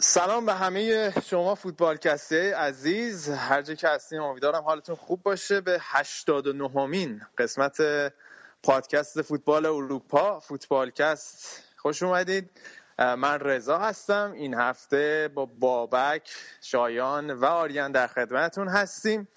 سلام به همه شما فوتبالکسته عزیز. هر جا که هستیم امیدوارم حالتون خوب باشه. به 89 مین قسمت پادکست فوتبال اروپا فوتبالکست خوش اومدید. من رضا هستم. این هفته با بابک شایان و آریان در خدمتون هستیم.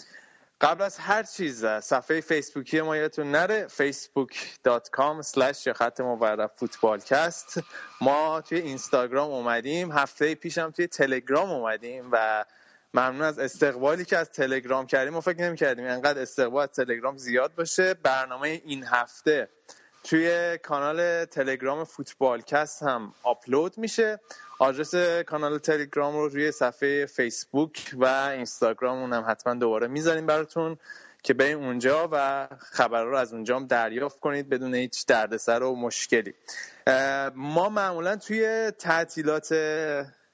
قبل از هر چیز صفحه فیسبوکی ما یادتون نره facebook.com slash خط مورد فوتبالکست. ما توی اینستاگرام اومدیم هفته پیشم توی تلگرام اومدیم و ممنون از استقبالی که از تلگرام کردیم. ما فکر نمی کردیم انقدر استقبال از تلگرام زیاد باشه. برنامه این هفته توی کانال تلگرام فوتبالکست هم آپلود میشه. آدرس کانال تلگرام رو روی صفحه فیسبوک و اینستاگرام هم حتما دوباره می‌ذاریم براتون که بریم اونجا و خبر رو از اونجا هم دریافت کنید بدون هیچ دردسر و مشکلی. ما معمولا توی تعطیلات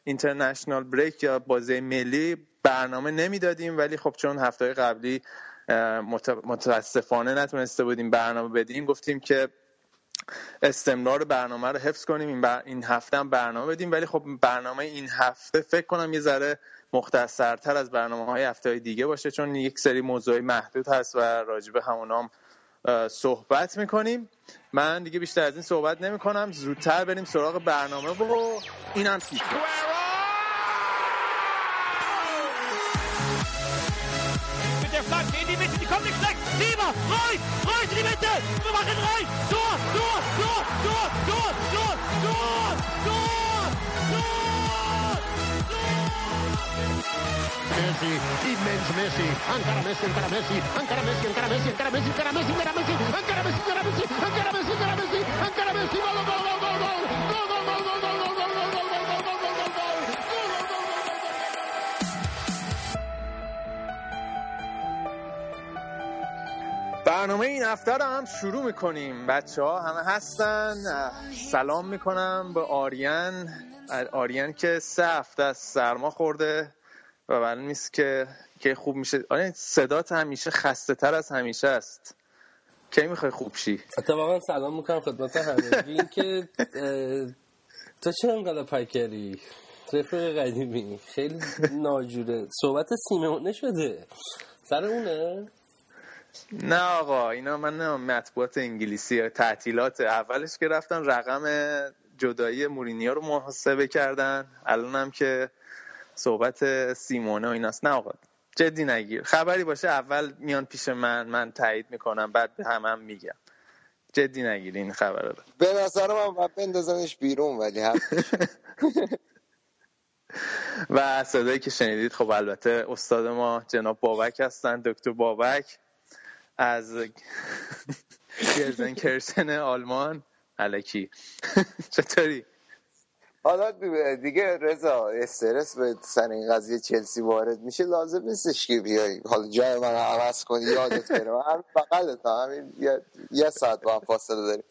اینترنشنال بریک یا بازی ملی برنامه نمی‌دادیم ولی خب چون هفته قبلی متاسفانه نتونسته بودیم برنامه بدیم گفتیم که استمرار برنامه رو حفظ کنیم این, این هفته هم برنامه بدیم. ولی خب برنامه این هفته فکر کنم یه ذره مختصرتر از برنامه های هفته های دیگه باشه چون یک سری موضوعی محدود هست و راجبه همونام صحبت می‌کنیم. من دیگه بیشتر از این صحبت نمی کنم زودتر بریم سراغ برنامه و اینم gol, gol, gol, gol, gol, gol, gol, gol, Messi, immens Messi, encara Messi, encara Messi, encara Messi, encara Messi, encara Messi, encara Messi, encara Messi, encara Messi, encara Messi, encara Messi, encara Messi, encara Messi, gol, gol, gol, gol. برنامه این هفته رو هم شروع می‌کنیم. بچه ها همه هستن. سلام می‌کنم به آریان. آریان که سه هفته از سرما خورده و معلوم نیست که که خوب میشه. آره صدات همیشه خسته تر از همیشه است. کی می‌خوای خوب شی؟ اتفاقا سلام می‌کنم خدمت همه این که تو چه انقدر پکری رفیق قدیمی. خیلی ناجوره. صحبت سیمونه شده سر اونه؟ نه آقا اینا من نه مطبوعات انگلیسی تعطیلات. اولش که رفتن رقم جدایی مورینیا رو محاسبه کردن. الانم که صحبت سیمونه و ایناست. نه آقا جدی نگیر خبری باشه اول میان پیش من من تایید می‌کنم بعد به همم هم میگم. جدی نگیر این خبر رو. به نظر من باید بندازنش بیرون ولی و صدایی که شنیدید خب البته استاد ما جناب بابک هستن دکتر بابک. از گرزن کرسن آلمان. علکی. چطوری؟ حالا دیگه رضا استرس به سر این قضیه چلسی وارد میشه لازم نیستش که بیای. حالا جای من عوض کنی یادت بره. من بغلت همین یه ساعت با هم فاصله داریم.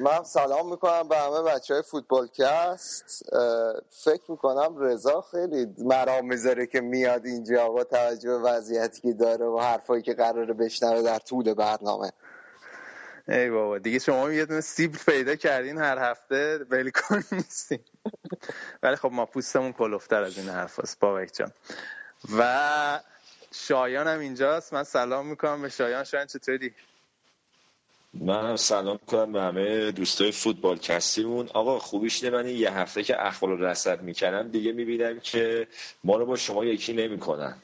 من سلام می‌کنم به همه بچه های فوتبال کست فکر می‌کنم رضا خیلی مرام می‌ذاره که میاد اینجا با توجه به وضعیتی که داره و حرفایی که قراره بشنوه در طول برنامه. ای بابا دیگه شما یه دونه سیبل پیدا کردین هر هفته کن نیستین ولی خب ما پوستمون کلوفتر از این حرف هست بابک جان. و شایان هم اینجاست. من سلام می‌کنم به شایان. شایان چطوری؟ من سلام کنم به همه دوستای فوتبال کستیمون آقا خوبیش من یه هفته که اخبار رسد می‌کنم دیگه می‌بینم که ما رو با شما یکی نمی‌کنن.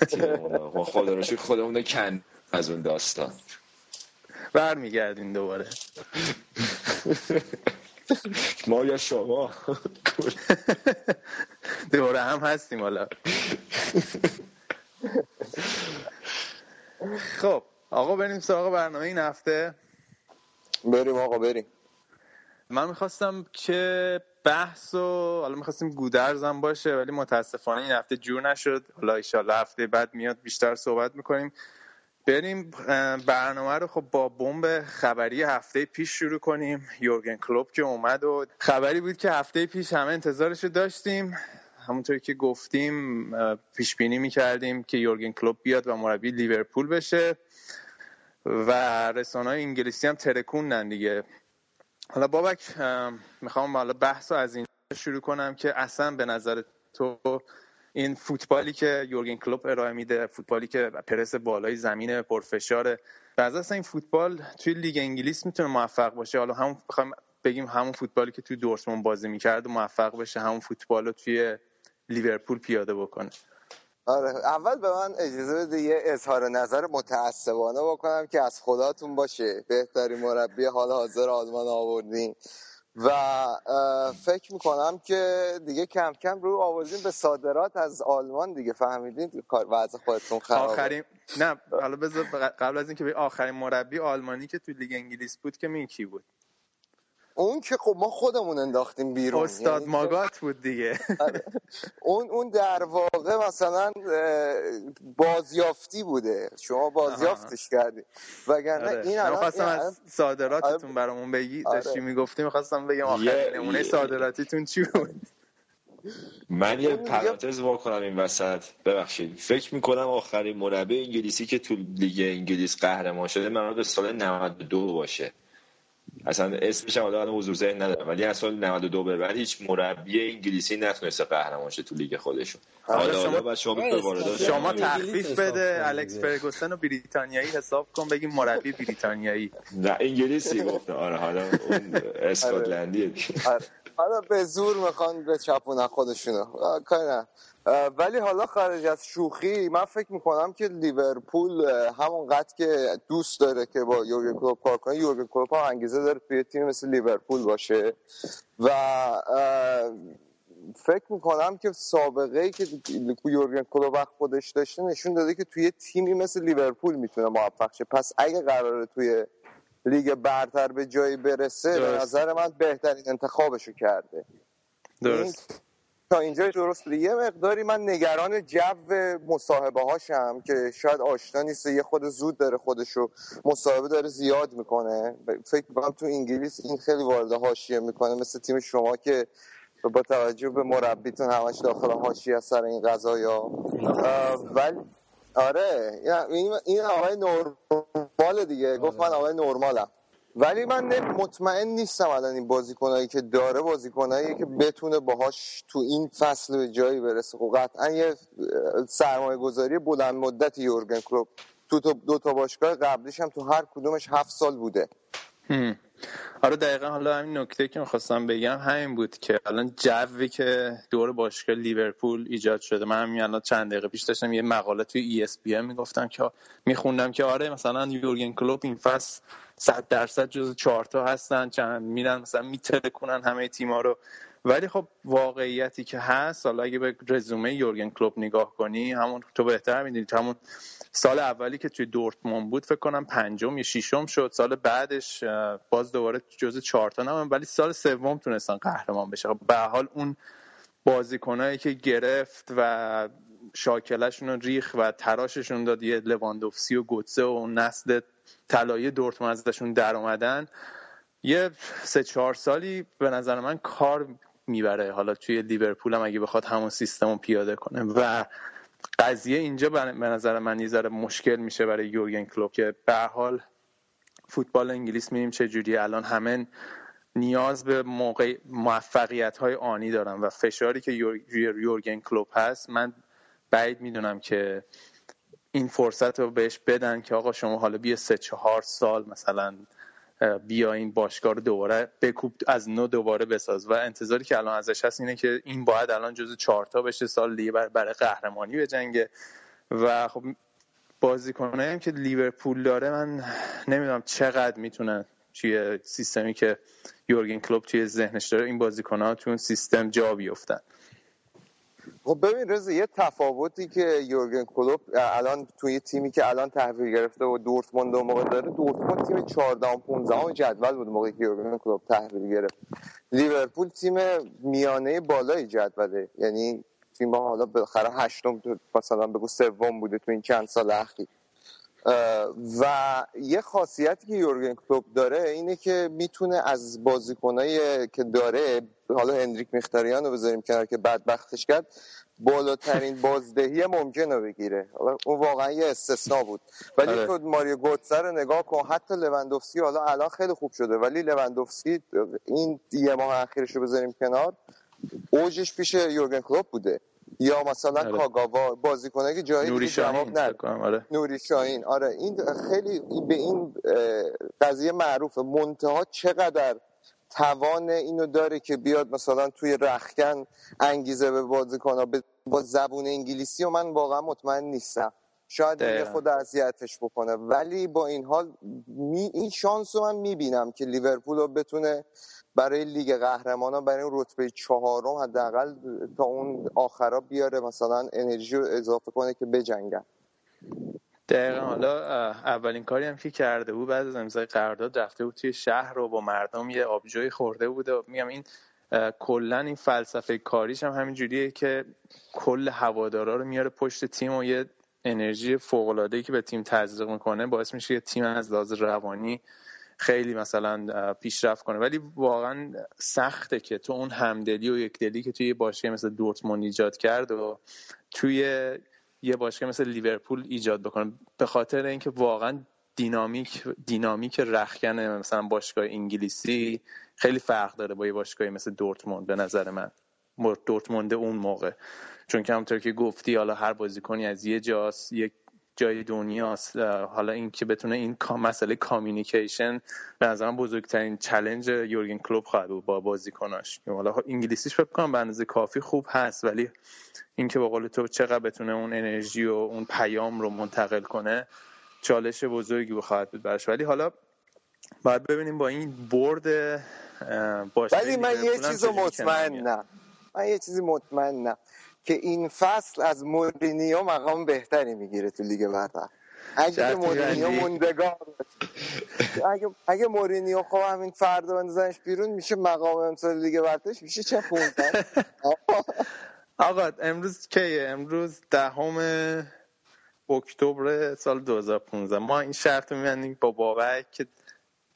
خدا رو خودمون کن از اون داستان. برمیگردین دوباره. ما یا شما؟ دوباره هم هستیم حالا. خب آقا بریم سراغ برنامه این هفته. بریم آقا بریم. من می‌خواستم که بحث و حالا می‌خواستیم گودرزم باشه ولی متاسفانه این هفته جور نشد. حالا ایشالله هفته بعد میاد بیشتر صحبت می‌کنیم. بریم برنامه رو خب با بمب خبری هفته پیش شروع کنیم. یورگن کلوب که اومد و خبری بود که هفته پیش همه انتظارش رو داشتیم. همونطوری که گفتیم پیش بینی می‌کردیم که یورگن کلوب بیاد و مربی لیورپول بشه. و رسانه های انگلیسی هم ترکوندن دیگه. حالا بابک می‌خوام حالا بحث از این شروع کنم که اصلا به نظر تو این فوتبالی که یورگن کلوپ ارائه میده فوتبالی که پرس بالای زمین پرفشاره بعضی اصلا این فوتبال توی لیگ انگلیس می‌تونه موفق باشه. حالا همون بگیم همون فوتبالی که توی دورتموند بازی می‌کرد موفق بشه همون فوتبال رو توی لیورپول پیاده بکنه. آره. اول به من اجازه بده یه اظهار نظر متعصبانه بکنم که از خداتون باشه. بهترین مربی حال حاضر آلمان آوردین. و فکر می‌کنم که دیگه کم کم رو آوردین به صادرات از آلمان دیگه. فهمیدین کار وضع خودتون خرابه. آخرین نه حالا بذار قبل از اینکه آخرین مربی آلمانی که تو لیگ انگلیس بود که می کی بود؟ اون که خب ما خودمون انداختیم بیرون استاد یعنی ماگات بود دیگه. آره. اون اون در واقع مثلا بازیافتی بوده. شما بازیافتش کردی. وگرنه آره. این الان خواستم از صادراتتون آره. برامون بگی آره. داشتی می‌گفتی می‌خواستم بگم آخرین نمونه صادراتیتون چی بود؟ من یه پرانتز وا کنم این وسط. ببخشید. فکر می‌کنم آخرین مربی انگلیسی که تو لیگ انگلیس قهرمان شده من به سال 92 باشه. اصلا اسمش هم الان حضور ذهن ندارم ولی از سال 92 به بعد هیچ مربی انگلیسی نتونسته قهرمان شه تو لیگ خودشون. حالا حالا شما شما تخفیف بده الکس فرگوسن و بریتانیایی حساب کن بگیم مربی بریتانیایی. نه انگلیسی گفته آره حالا اون اسکاتلندیه آره. حالا به زور می‌خوان به چپونن خودشونو کاری ولی حالا خارج از شوخی من فکر می‌کنم که لیورپول همون قد که دوست داره که با یورگن کلوپ کار کنه یورگن کلوپ هم انگیزه داره توی تیم مثل لیورپول باشه. و فکر می‌کنم که سابقه ای که یورگن کلوپ خودش داشته نشون داده که توی تیمی مثل لیورپول می‌تونه موفق شه. پس اگه قراره توی لیگ برتر به جایی برسه به نظر من بهترین انتخابشو کرده. درست. تا اینجا درست بوده. یه مقداری من نگران جو مصاحبه هاشم که شاید آشنا نیست یه خود زود داره خودشو مصاحبه داره زیاد می‌کنه. فکر می‌کنم تو انگلیس این خیلی وارد حاشیه می‌کنه. مثل تیم شما که با توجه به مربیتون همش داخل حاشیه سر این قضايا ولی آره. این آقای نرمال دیگه. گفت من آقای نرمالم ولی من مطمئن نیستم الان این بازیکنایی که داره بازیکنایی که بتونه باهاش تو این فصل به جایی برسه. خب قطعا یه سرمایه گذاری بلند مدت یورگن کلوب تو دو تا باشگاه قبلیش هم تو هر کدومش هفت سال بوده. آره دقیقا. حالا همین نکته که می‌خواستم بگم همین بود که الان جوی که دور باشگاه لیورپول ایجاد شده. من همین الان چند دقیقه پیش داشتم یه مقاله توی ESPN می‌گفتم که میخوندم که آره مثلا یورگن کلوپ این فصل صد درصد جز چهارتا هستن چند میرن مثلا میترکونن همه تیما رو. ولی خب واقعیتی که هست حالا اگه به رزومه یورگن کلوب نگاه کنی همون تو بهتر می‌دونی. همون سال اولی که توی دورتموند بود فکر کنم پنجم یا ششم شد. سال بعدش باز دوباره جز چهارتا نمون ولی سال سوم تونستن قهرمان بشه. خب به حال اون بازیکنایی که گرفت و شاکلشون رو ریخ و تراششون داد یه لواندوفسی و گوتسه و نسل طلایی دورتموند ازشون در اومدن یه سه چهار سالی به نظر من کار می‌بره. حالا توی لیورپول هم اگه بخواد همون سیستم رو پیاده کنه. و قضیه اینجا به نظر من یه مشکل میشه برای یورگن کلوپ که به حال فوتبال انگلیس می‌بینیم چه جوری الان همه نیاز به موقع موفقیت های آنی دارن و فشاری که یورگن کلوپ هست من بعید می‌دونم که این فرصت رو بهش بدن که آقا شما حالا بیا سه چهار سال مثلا بیا این باشگاه رو دوباره بکوب از نو دوباره بساز. و انتظاری که الان ازش هست اینه که این باید الان جز چهارتا بشه سال دیگه برای قهرمانی به جنگه و خب بازیکنایی هم که لیورپول داره من نمی‌دونم چقدر می‌تونن توی سیستمی که یورگن کلوب توی ذهنش داره این بازیکنها تو اون سیستم جا بیفتن. خب ببین رضا یه تفاوتی که یورگن کلوپ الان توی تیمی که الان تحویل گرفته و دورتموند موقع داره دورتموند تیم 14 15 جدول بود موقعی که یورگن کلوپ تحویل گرفت. لیورپول تیم میانه بالای جدوله. یعنی تیم حالا بالاخره هشتم مثلا بگو سوم بوده تو این چند سال اخیر. و یه خاصیتی که یورگن کلوپ داره اینه که می‌تونه از بازیکنایی که داره حالا هندریک میختاریان رو بذاریم کنار که بدبختش کرد بالاترین بازدهی ممکن رو بگیره اون واقعا یه استثنا بود. ولی آره. تو ماریو گوتسه رو نگاه کن حتی لوندوفسکی حالا الان خیلی خوب شده ولی لوندوفسکی این یه ماه اخیرش رو بذاریم کنار اوجش پیش یورگن کلوپ بوده. یا مثلا آره. کاگاوا بازیکنه که جایی نوری جواب آره. نوری شاهین آره. این خیلی به این قضیه معروفه. منتها چقدر توان اینو داره که بیاد مثلا توی رخکن انگیزه به بازیکن با زبون انگلیسی و من واقعا مطمئن نیستم. شاید یه خود اذیتش بکنه. ولی با این حال این شانس رو من می‌بینم که لیورپول رو بتونه برای لیگ قهرمانان برای رتبه چهارم حداقل تا اون آخرا بیاره مثلا انرژی رو اضافه کنه که بجنگن. دقیقا. حالا اولین کاری هم که کرده بود بعد از امضای قرارداد رفته بود توی شهر رو با مردم یه آبجوی خورده بود و میگم این کلا این فلسفه کاریش هم همین جوریه که کل هوادارا رو میاره پشت تیم و یه انرژی فوق العاده که به تیم تزریق می‌کنه باعث میشه یه تیم از لحاظ روانی خیلی مثلا پیشرفت کنه. ولی واقعا سخته که تو اون همدلی و یکدلی که توی باشگاه مثل دورتموند ایجاد کرد و توی یه باشگاه مثل لیورپول ایجاد بکنه. به خاطر اینکه واقعا دینامیک دینامیک رخکن مثلا باشگاه انگلیسی خیلی فرق داره با یه باشگاهی مثل دورتموند به نظر من. دورتموند اون موقع. چون که همونطور که گفتی حالا هر بازیکنی از یه جاست یک جای دنیاست. حالا این که بتونه این مسئله communication به نظرم بزرگترین challenge یورگن کلوپ خواهد بود با بازیکناش. حالا انگلیسیش فکر کنم به اندازه کافی خوب هست ولی اینکه به قول تو چقدر بتونه اون انرژی و اون پیام رو منتقل کنه چالش بزرگی خواهد بود براش. ولی حالا باید ببینیم با این برد باشه ولی من یه چیز مطمئنم. من یه چیزی مطمئنم. که این فصل از مورینیو مقام بهتری می‌گیره تو لیگ برتر. اگه مورینیو موندگار اگه اگه مورینیو خب همین فردا بندازنش بیرون میشه مقام امسال لیگ برترش؟ میشه چه خونتر آقا امروز کیه؟ امروز دهم اکتبر سال 2015 ما این شرط رو با بابک که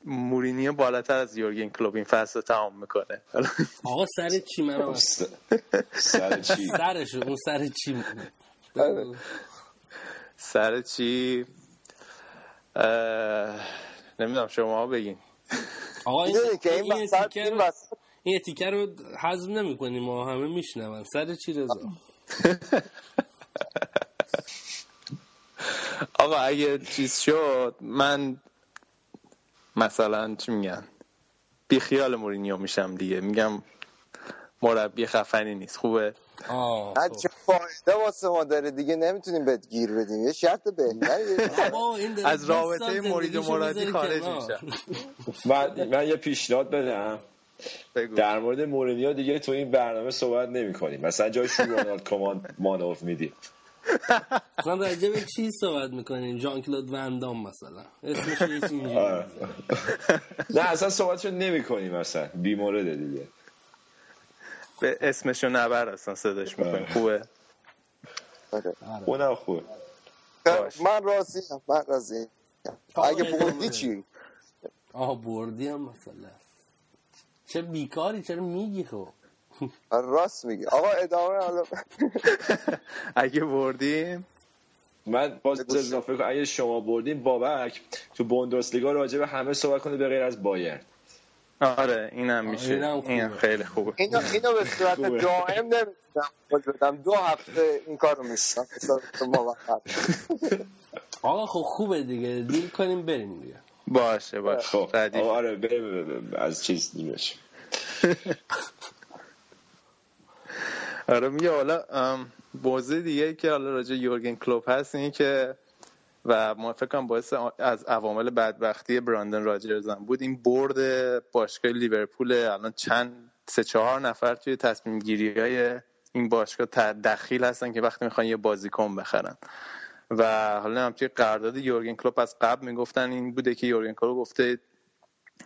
مورینیو بالاتر از یورگن کلوب این فصل تمام می‌کنه. آقا سر چی من سر چی؟ سرش اون سر چی سر چی؟ نمی‌دونم شما بگین. آقا این این تیکه رو حذف نمی کنیم ما همه میشنون. سر چی رضا؟ آقا اگه چیز شد من مثلا چی میگن؟ بی خیال مورینیو میشم دیگه. میگم مربی خفنی نیست. خوبه؟ آه چه فایده واسه ما داره دیگه نمی‌تونیم بهت گیر بدیم. یه شرط بهتری از رابطه مورید و مرادی خارج میشم من, من یه پیشنهاد بدم. در مورد مورینیو دیگه تو این برنامه صحبت نمی کنیم مثلا جای رونالد کمان مانوف میدیم. مثلا راجع به چی صحبت می‌کنیم جان کلود وندام مثلا. اسمش آره. نه اصلا صحبتشو نمی کنیم مثلا بیمورده دیگه. به اسمشو نبر اصلا صداش می‌کنیم آره. خوبه. آره. اونم خوبه. من راضی من راضی اگه بردی چی؟ آه بردی هم مثلا. چه بیکاری چرا میگی خب؟ راست میگی. آقا ادامه حالا. اگه بردیم؟ من باز اضافه کنم اگه شما بردیم بابک تو بوندسلیگا راجع به همه صحبت کنه به غیر از بایر آره اینم میشه. این خیلی خوبه. اینو اینو به صورت دائم نمی‌تونم دو هفته این کارو میشم آقا خب خوبه دیگه. دیل کنیم بریم دیگه. باشه باشه. خب. آره بریم از چیز نیمش آره میگه حالا موضوع دیگه که حالا راجع یورگن کلوپ هست اینه که و ما فکر کنم باعث از عوامل بدبختی براندن راجرز هم بود. این برد باشگاه لیورپول الان چند سه چهار نفر توی تصمیم گیری های این باشگاه دخیل هستن که وقتی می‌خوان یه بازیکن بخرن. و حالا هم توی قرارداد یورگن کلوپ از قبل می‌گفتن این بوده که یورگن کلوپ گفته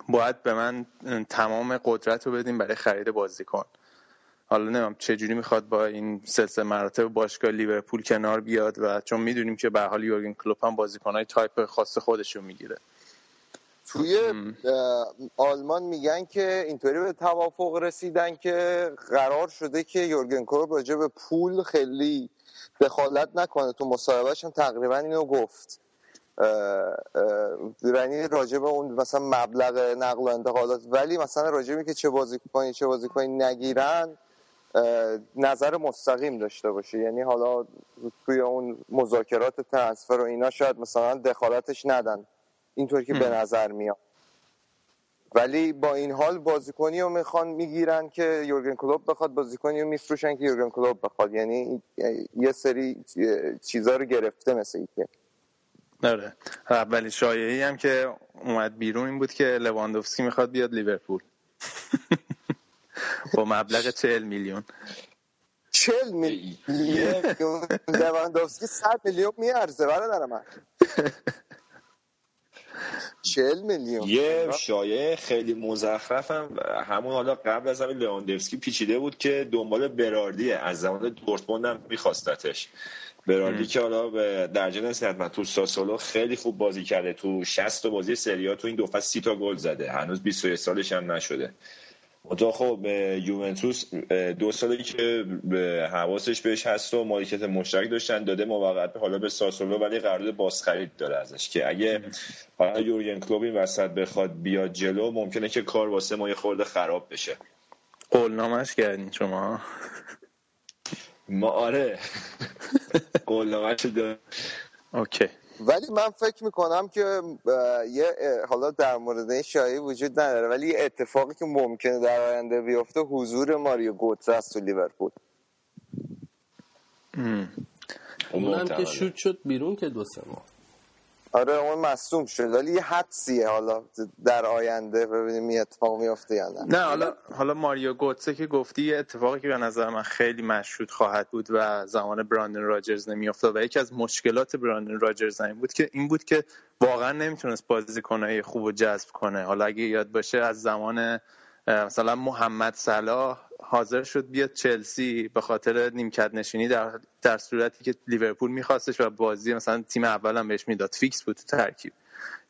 باید به من تمام قدرت رو بدیم برای خرید بازیکن. حالا نمی‌دونم چجوری می‌خواد با این سلسله مراتب باشگاه لیورپول کنار بیاد و چون می‌دونیم که به هر حال یورگن کلوپ هم بازیکنهای تایپ خاص خودش رو می‌گیره. توی آلمان میگن که اینطوری به توافق رسیدن که قرار شده که یورگن کلوپ راجع به پول خیلی دخالت نکنه. تو مصاحبهش هم تقریبا اینو گفت. یعنی راجع به اون مثلا مبلغ نقل و انتقالات ولی مثلا راجع به که چه بازی کنی چه بازی کنی نگیرن نظر مستقیم داشته باشه. یعنی حالا توی اون مذاکرات ترنسفر و اینا شاید مثلا دخالتش ندن. اینطور که به نظر میاد. ولی با این حال بازیکنی رو می‌خوان می‌گیرن که یورگن کلوب بخواد بازیکنی رو میفروشن که یورگن کلوب بخواد. یعنی یه سری چیزا رو گرفته مثل اینکه آره. اولی شایعی هم که اومد بیرون این بود که لواندوفسکی می‌خواد بیاد لیورپول. با مبلغ 40 میلیون. 40 میلیون؟ لواندوفسکی 100 میلیون میارزه برادر من. 40 میلیون. یه شایعه خیلی مزخرفم. همون حالا قبل از همین لواندوفسکی پیچیده بود که دنبال براردیه از زمان دورتموند هم میخواستتش. براردی که حالا در جنس صحت تو ساسولو خیلی خوب بازی کرده. تو 60 تا بازی سری تو این دو فصل 30 تا گل زده. هنوز 21 سالش هم نشده. منتها خب یوونتوس دو سالی که به حواسش بهش هست و مالکیت مشترک داشتن داده موقت حالا به ساسولو ولی قرارداد بازخرید داره ازش که اگه حالا یورگن کلوب این وسط بخواد بیاد جلو ممکنه که کار واسه ما یه خورده خراب بشه. قولنامش کردین شما؟ ما آره. قولنامش داره اوکی. ولی من فکر می‌کنم که یه حالا در مورد این شایعه وجود نداره ولی یه اتفاقی که ممکنه در آینده بیفته حضور ماریو گوتس است تو لیورپول. اونم که شوت شد بیرون که دو سه ماه. آره اون مصوم شد. ولی یه حدسیه حالا در آینده ببینیم یه اتفاق میفته یا نه. نه حالا حالا ماریو گوتسه که گفتی یه اتفاقی که به نظر من خیلی مشهود خواهد بود و زمان براندن راجرز نمیافتاد و یکی از مشکلات براندن راجرز این بود که این بود که واقعا نمی‌تونست بازیکنای خوب و جذب کنه. حالا اگه یاد باشه از زمان مثلا محمد صلاح حاضر شد بیاد چلسی به خاطر نیمکت نشینی در, در صورتی که لیورپول میخواستش و بازی مثلا تیم اول هم بهش می‌داد. فیکس بود تو ترکیب.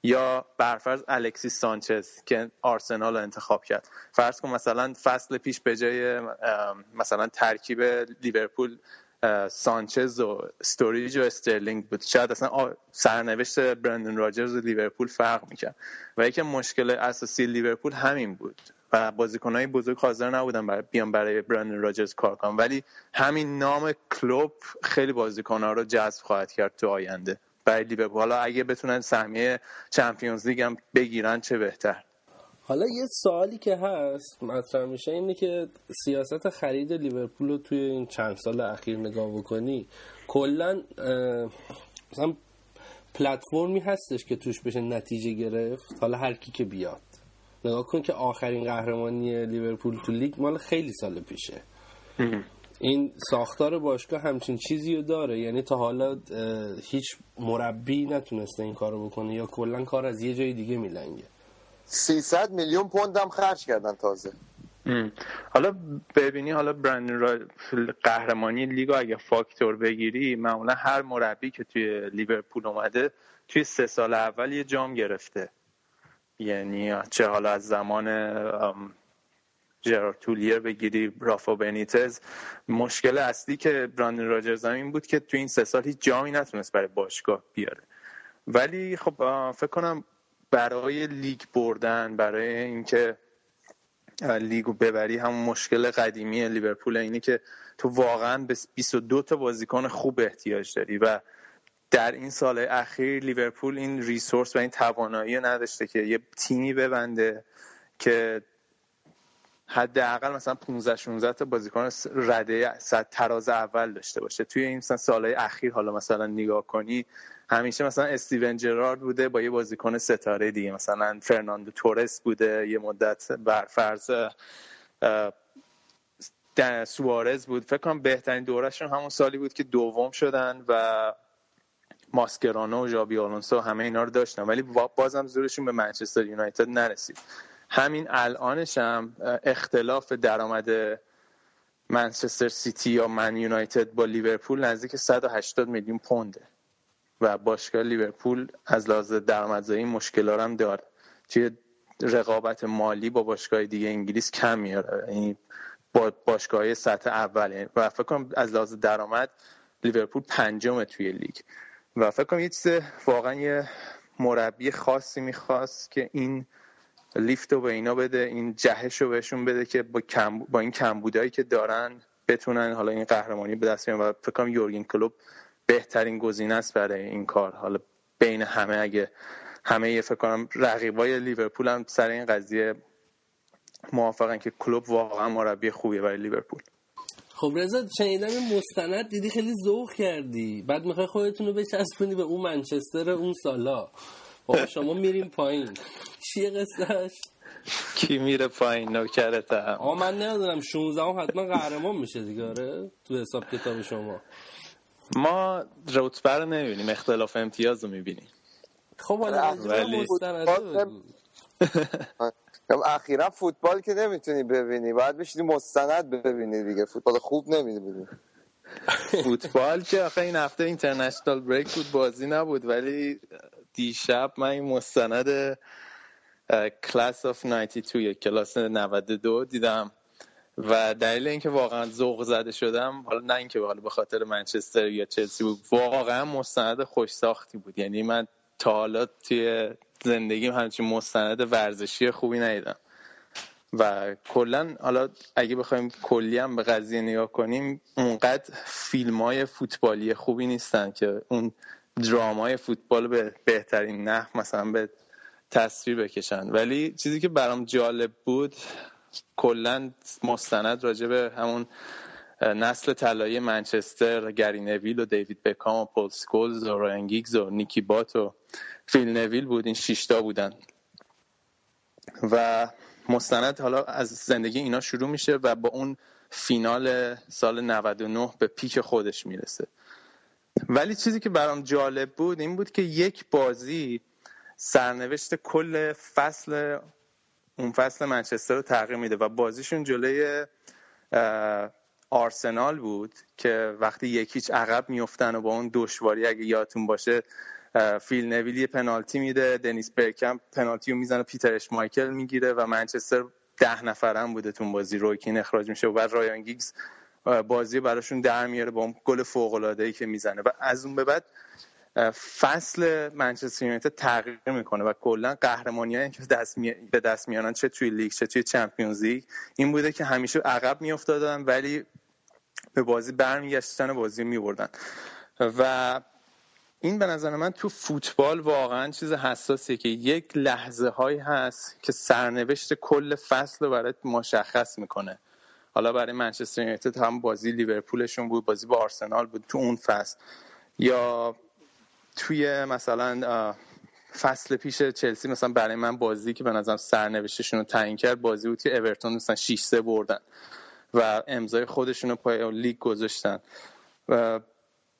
یا برفرض الکسیس سانچز که آرسنال رو انتخاب کرد. فرض کن مثلا فصل پیش به جای مثلا ترکیب لیورپول سانچز و استوریج و استرلینگ بود. شاید اصلا سرنوشت برندن راجرز و لیورپول فرق می‌کرد. و یکی مشکل اساسی لیورپول همین بود. و بازیکنهای بزرگ حاضر نبودن برای بیان برای برندن راجرز کار کنن ولی همین نام کلوپ خیلی بازیکنها رو جذب خواهد کرد تو آینده. برای لیورپول. حالا اگه بتونن سهمیه چمپیونز لیگ هم بگیرن چه بهتر؟ حالا یه سوالی که هست مطرح میشه اینه که سیاست خرید لیورپول رو توی این چند سال اخیر نگاه بکنی کلا مثلا پلتفرمی هستش که توش بشه نتیجه گرفت. حالا هر کی که بیاد. نگاه کن که آخرین قهرمانی لیورپول تو لیگ مال خیلی سال پیشه. این ساختار باشگاه همچین چیزی رو داره. یعنی تا حالا هیچ مربی نتونسته این کارو بکنه یا کلا کار از یه جای دیگه میلنگه. 300 میلیون پوند هم خرج کردن تازه. حالا ببینی حالا برندن را قهرمانی لیگو اگه فاکتور بگیری معمولا هر مربی که توی لیورپول اومده توی سه سال اول یه جام گرفته. یعنی چه حالا از زمان جرار تولیر بگیری رافا بنیتز. مشکل اصلی که براندن راجرز این بود که تو این سه سال هیچ جامی نتونست برای باشگاه بیاره. ولی خب فکر کنم برای لیگ بردن برای اینکه لیگو ببری همون مشکل قدیمی لیورپول اینه که تو واقعا به 22 تا بازیکن خوب احتیاج داری و در این سال اخیر لیورپول این ریسورس و این توانایی نداشته که یه تیمی ببنده که حداقل مثلا 15 16 تا بازیکن رده صد تراز اول داشته باشه. توی این مثلا سالهای اخیر حالا مثلا نگاه کنی همیشه مثلا استیون جرارد بوده با یه بازیکن ستاره دیگه. مثلا فرناندو تورس بوده یه مدت بر فرض سوارز بود. فکر کنم بهترین دورشون همون سالی بود که دوم شدن و ماسکرانو و ژابی آلونسو همه اینا رو داشتن ولی بازم زورشون به منچستر یونایتد نرسید. همین الانش هم اختلاف درآمد منچستر سیتی یا من یونایتد با لیورپول نزدیک 180 میلیون پونده. و باشگاه لیورپول از لحاظ درآمدزایی مشکل هم داره. توی رقابت مالی با باشگاه دیگه انگلیس کم میاره. یعنی با باشگاه سطح اول و فکر کنم از لحاظ درآمد لیورپول پنجم توی لیگ. و فکر کنم یه چیز واقعا یه مربی خاصی می‌خواست که این لیفت رو به اینا بده این جهش رو بهشون بده که با, با این کمبودهایی که دارن بتونن حالا این قهرمانی به دست بیارن و فکر کنم یورگن کلوب بهترین گزینه است برای این کار. حالا بین همه اگه همه فکر کنم رقیبای لیورپول هم سر این قضیه موافقن که کلوب واقعا مربی خوبیه برای لیورپول. خب رضا شنیدم این مستند دیدی خیلی ذوق کردی. بعد می‌خوای خودتون رو بچسبونی به اون منچستر اون سالا. با شما میریم پایین. چیه قصهش کی میره پایین؟ نوکرت آه من نمی‌دونم. 16 هم حتما قهرمان میشه دیگه آره؟ تو حساب کتاب شما. ما رتبه رو نمی‌بینیم. اختلاف امتیاز رو می‌بینیم. خب حالا ولی اخیرا فوتبال که نمی‌تونی ببینی باید بشینی مستند ببینی دیگه. فوتبال خوب نمی‌دونی فوتبال که آخه این هفته اینترنشنال بریک بود بازی نبود ولی دیشب من این مستند کلاس آف 92 یا کلاس 92 دیدم. و دلیل اینکه واقعا ذوق زده شدم حالا نه اینکه حالا به خاطر منچستر یا چلسی بود واقعا مستند خوش ساختی بود. یعنی من تا حالا توی زندگیم همچین مستند ورزشی خوبی ندیدم. و کلا حالا اگه بخوایم کلی هم به قضیه نگاه کنیم اونقدر فیلم های فوتبالی خوبی نیستن که اون درامای فوتبال به بهترین نحو مثلا به تصویر بکشن. ولی چیزی که برام جالب بود کلا مستند راجع به همون نسل طلایی منچستر گری نویل و دیوید بکام و پول سکولز و رایان گیگز و نیکی بات و فیل نویل بود این شیشتا بودن. و مستند حالا از زندگی اینا شروع میشه و با اون فینال سال 99 به پیک خودش می‌رسه. ولی چیزی که برام جالب بود این بود که یک بازی سرنوشت کل فصل اون فصل منچستر رو تغییر میده و بازیشون جلوی آرسنال بود که وقتی یکیچ عقب میفتن و با اون دشواری اگه یادتون باشه فیل نویلی پنالتی میده دنیس برکمپ پنالتی رو می‌زنه پیتر اشمایکل می‌گیره و منچستر ده نفرم بوده تو اون بازی. روی کین اخراج میشه و بعد رایان گیگز بازی براشون در میاره با اون گل فوق العاده ای که می‌زنه. و از اون به بعد فصل منچستر یونایتد تغییر می‌کنه و کلا قهرمانی که دست می... به دست میارن چه توی لیگ چه توی Champions League این بوده که همیشه عقب میافتادن ولی به بازی برمیگشتن و بازی میبردن. و این به نظر من تو فوتبال واقعا چیز حساسیه که یک لحظه هایی هست که سرنوشت کل فصل رو برات مشخص می‌کنه. حالا برای منچستر یونایتد هم بازی لیورپولشون بود بازی با آرسنال بود تو اون فصل. یا توی مثلا فصل پیش چلسی مثلا برای من بازی که به نظرم سرنوشتشون رو تعیین کرد بازی بود که اورتون مثلا 6 3 بردن. و امضای خودشون رو پای لیگ گذاشتن. و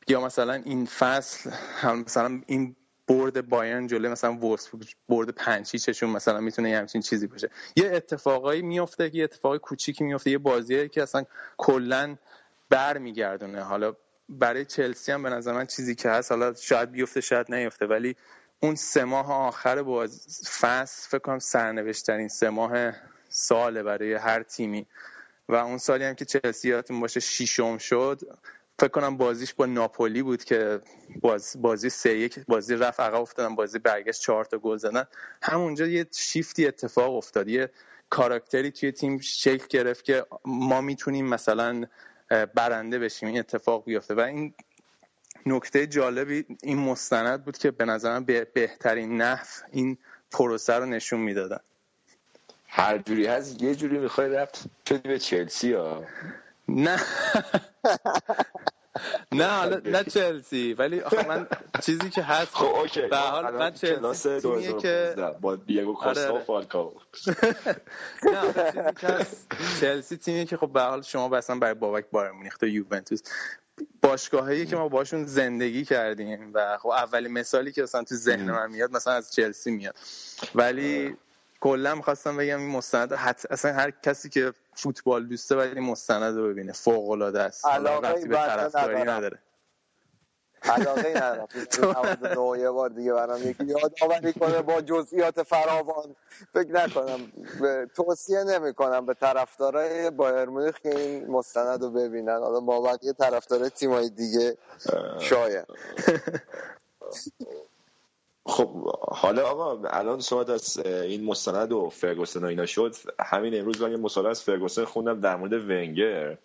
یا مثلا این فصل هم مثلا این برد بایرن جلوی مثلا وولفسبورگ برد پنج چشون مثلا می‌تونه یه همچین چیزی باشه. یه اتفاقایی میفته یه اتفاقای کوچیکی میفته یه بازیه که اصلا کلا برمیگردونه. حالا برای چلسی هم به نظر من چیزی که هست حالا شاید بیفته شاید نیفته ولی اون سه ماه آخر باز فصل فکر کنم سرنوشترین سه ماه ساله برای هر تیمی. و اون سالی هم که چلسی یادتون باشه شیشم شد فکر کنم بازیش با ناپولی بود که باز بازی سه یک بازی رفت عقب افتادن بازی برگشت چهار تا گل زدن. همونجا یه شیفتی اتفاق افتاد. یه کاراکتری توی تیم شکل گرفت که ما می‌تونیم مثلا برنده بشیم. این اتفاق بیفته. و این نکته جالبی این مستند بود که به نظرم به بهترین نحو این پروسه رو نشون می‌دادن. هر جوری هست یه جوری می‌خوای رفت شدی به چلسی ها. نه. نه حالا نه چلسی ولی آخه من چیزی که هست خب اوکی. به حال من چلسی تیمیه که با دیگو کوستا و فالکاو نه چلسی تیمیه که خب به حال شما مثلا برای بابک بایر مونیخ و یوونتوس. باشگاهایی که ما باشون زندگی کردیم و خب اولین مثالی که مثلا تو ذهن من میاد مثلا از چلسی میاد. ولی کلا می‌خواستم بگم این مستند حت... اصلا هر کسی که فوتبال دوسته باید این مستند رو ببینه. فوق العاده است. علاقه به طرفداری نداره. علاقه ندارم. یه بار دیگه برام یکی یاد آوری کنه با جزئیات فراوان. فکر نکنم توصیه نمی کنم به طرفدارای بایر مونیخ که این مستند رو ببینن. حالا با بقیه طرفدارای تیمای دیگه شاید. خب حالا آقا الان صحبت از این مستند و فرگوسن و اینا شد. همین امروز من یه مصاحبه از فرگوسن خوندم در مورد ونگر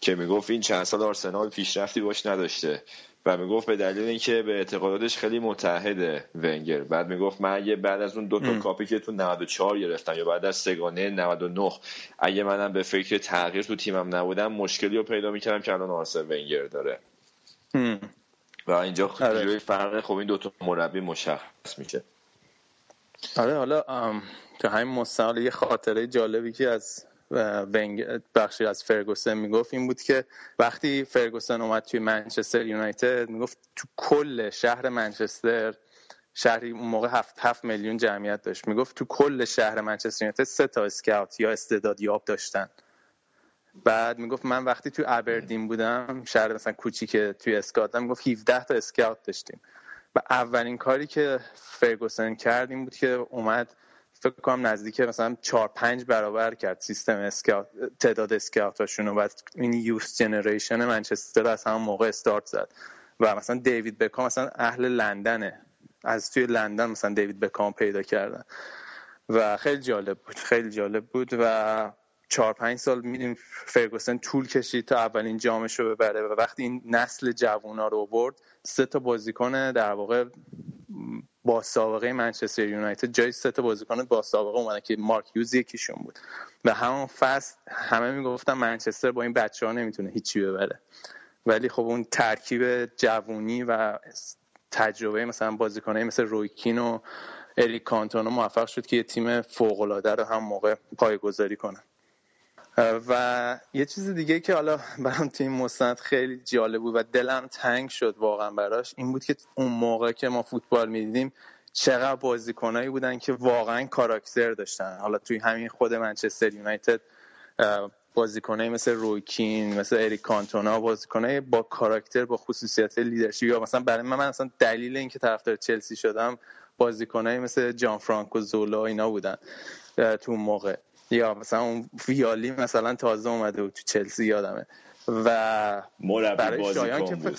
که می‌گفت این چند سال آرسنال پیشرفتی باش نداشته و می‌گفت به دلیل اینکه به اعتقاداتش خیلی متحده ونگر. بعد می‌گفت من اگه بعد از اون دو تا کاپی که تو 94 گرفتم یا بعد از سگانه 99 اگه منم به فکر تغییر تو تیمم نبودم مشکلی رو پیدا می‌کردم که الان آرسن ونگر داره. و اینجا خیلی فرق خب این دوتا مربی مشخص میشه. آره حالا تو همین مستقل یه خاطره جالبی که از بخشی از فرگوسن می‌گفت این بود که وقتی فرگوسن اومد توی منچستر یونایتد می‌گفت تو کل شهر منچستر شهری اون موقع هفت, هفت میلیون جمعیت داشت. می‌گفت تو کل شهر منچستر یونایتد سه تا اسکاوت یا استعدادیاب داشتن. بعد می‌گفت من وقتی تو ابردین بودم شهر مثلا کوچیک توی اسکاتلند می‌گفت 17 تا اسکاوت داشتیم. و اولین کاری که فرگوسن کرد این بود که اومد فکر کنم نزدیک مثلا 4 5 برابر کرد سیستم اسکاوت تعداد اسکاوتاشون و این یوست جنریشن منچستر از همون موقع استارت زد. و مثلا دیوید بکام مثلا اهل لندنه. از توی لندن مثلا دیوید بکام پیدا کردن. و خیلی جالب بود خیلی جالب بود. و چهار پنج سال میدیم فرگوسن طول کشید تا اولین جامش رو ببره و وقتی این نسل جوونا رو برد سه تا بازیکن در واقع با سابقه منچستر یونایتد جای سه تا بازیکن با سابقه اومدن که مارک یوز یکیشون بود. و همون فصل همه می‌گفتن منچستر با این بچه ها نمی‌تونه هیچی ببره. ولی خب اون ترکیب جوونی و تجربه مثلا بازیکنایی مثل روی کین و اریک کانتونا موفق شد که یه تیم فوق العاده رو هم موقع پایه‌گذاری کنه و یه چیز دیگه که حالا برام این مستند خیلی جالب بود و دلم تنگ شد واقعا براش این بود که اون موقع که ما فوتبال می‌دیدیم چقدر بازیکنایی بودن که واقعا کاراکتر داشتن. حالا توی همین خود منچستر یونایتد بازیکنایی مثل روی کین مثل اریک کانتونا بازیکنای با کاراکتر با خصوصیت leadership یا مثلا برای من, من اصلا دلیل اینکه طرفدار چلسی شدم بازیکنایی مثل جان فرانکو زولا اینا بودن تو موقع. یا مثلا اون ویالی مثلا تازه اومده بود تو چلسی یادمه. و مربی شایان که بود.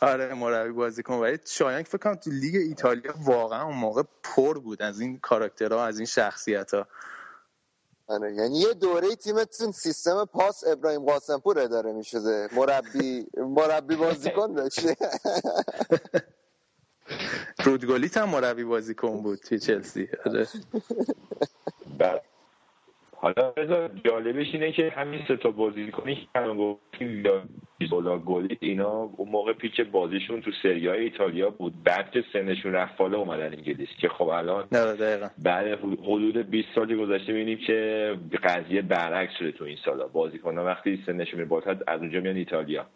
آره مربی بازیکن ولی شایان که فکر کنم تو لیگ ایتالیا واقعا اون موقع پر بود از این کاراکترها از این شخصیت ها آره یعنی یه دوره تیمتون سیستم پاس ابراهیم قاسمپور اداره می‌شده. مربی مربی بازیکن داشته. رودگولیت هم مربی بازیکن بود توی چلسی. آره. حالا جالبش اینه که همین سه تا بازیکنی که الان گفتیم یا اینا اون موقع پیک بازیشون تو سری های ایتالیا بود. بعد که سنشون رفت بالا اومدن انگلیس که خب الان بعد حدود 20 سال گذشته می‌بینیم که قضیه برعکس شده تو این سالا. بازیکن وقتی سنشون میره از اونجا میان ایتالیا.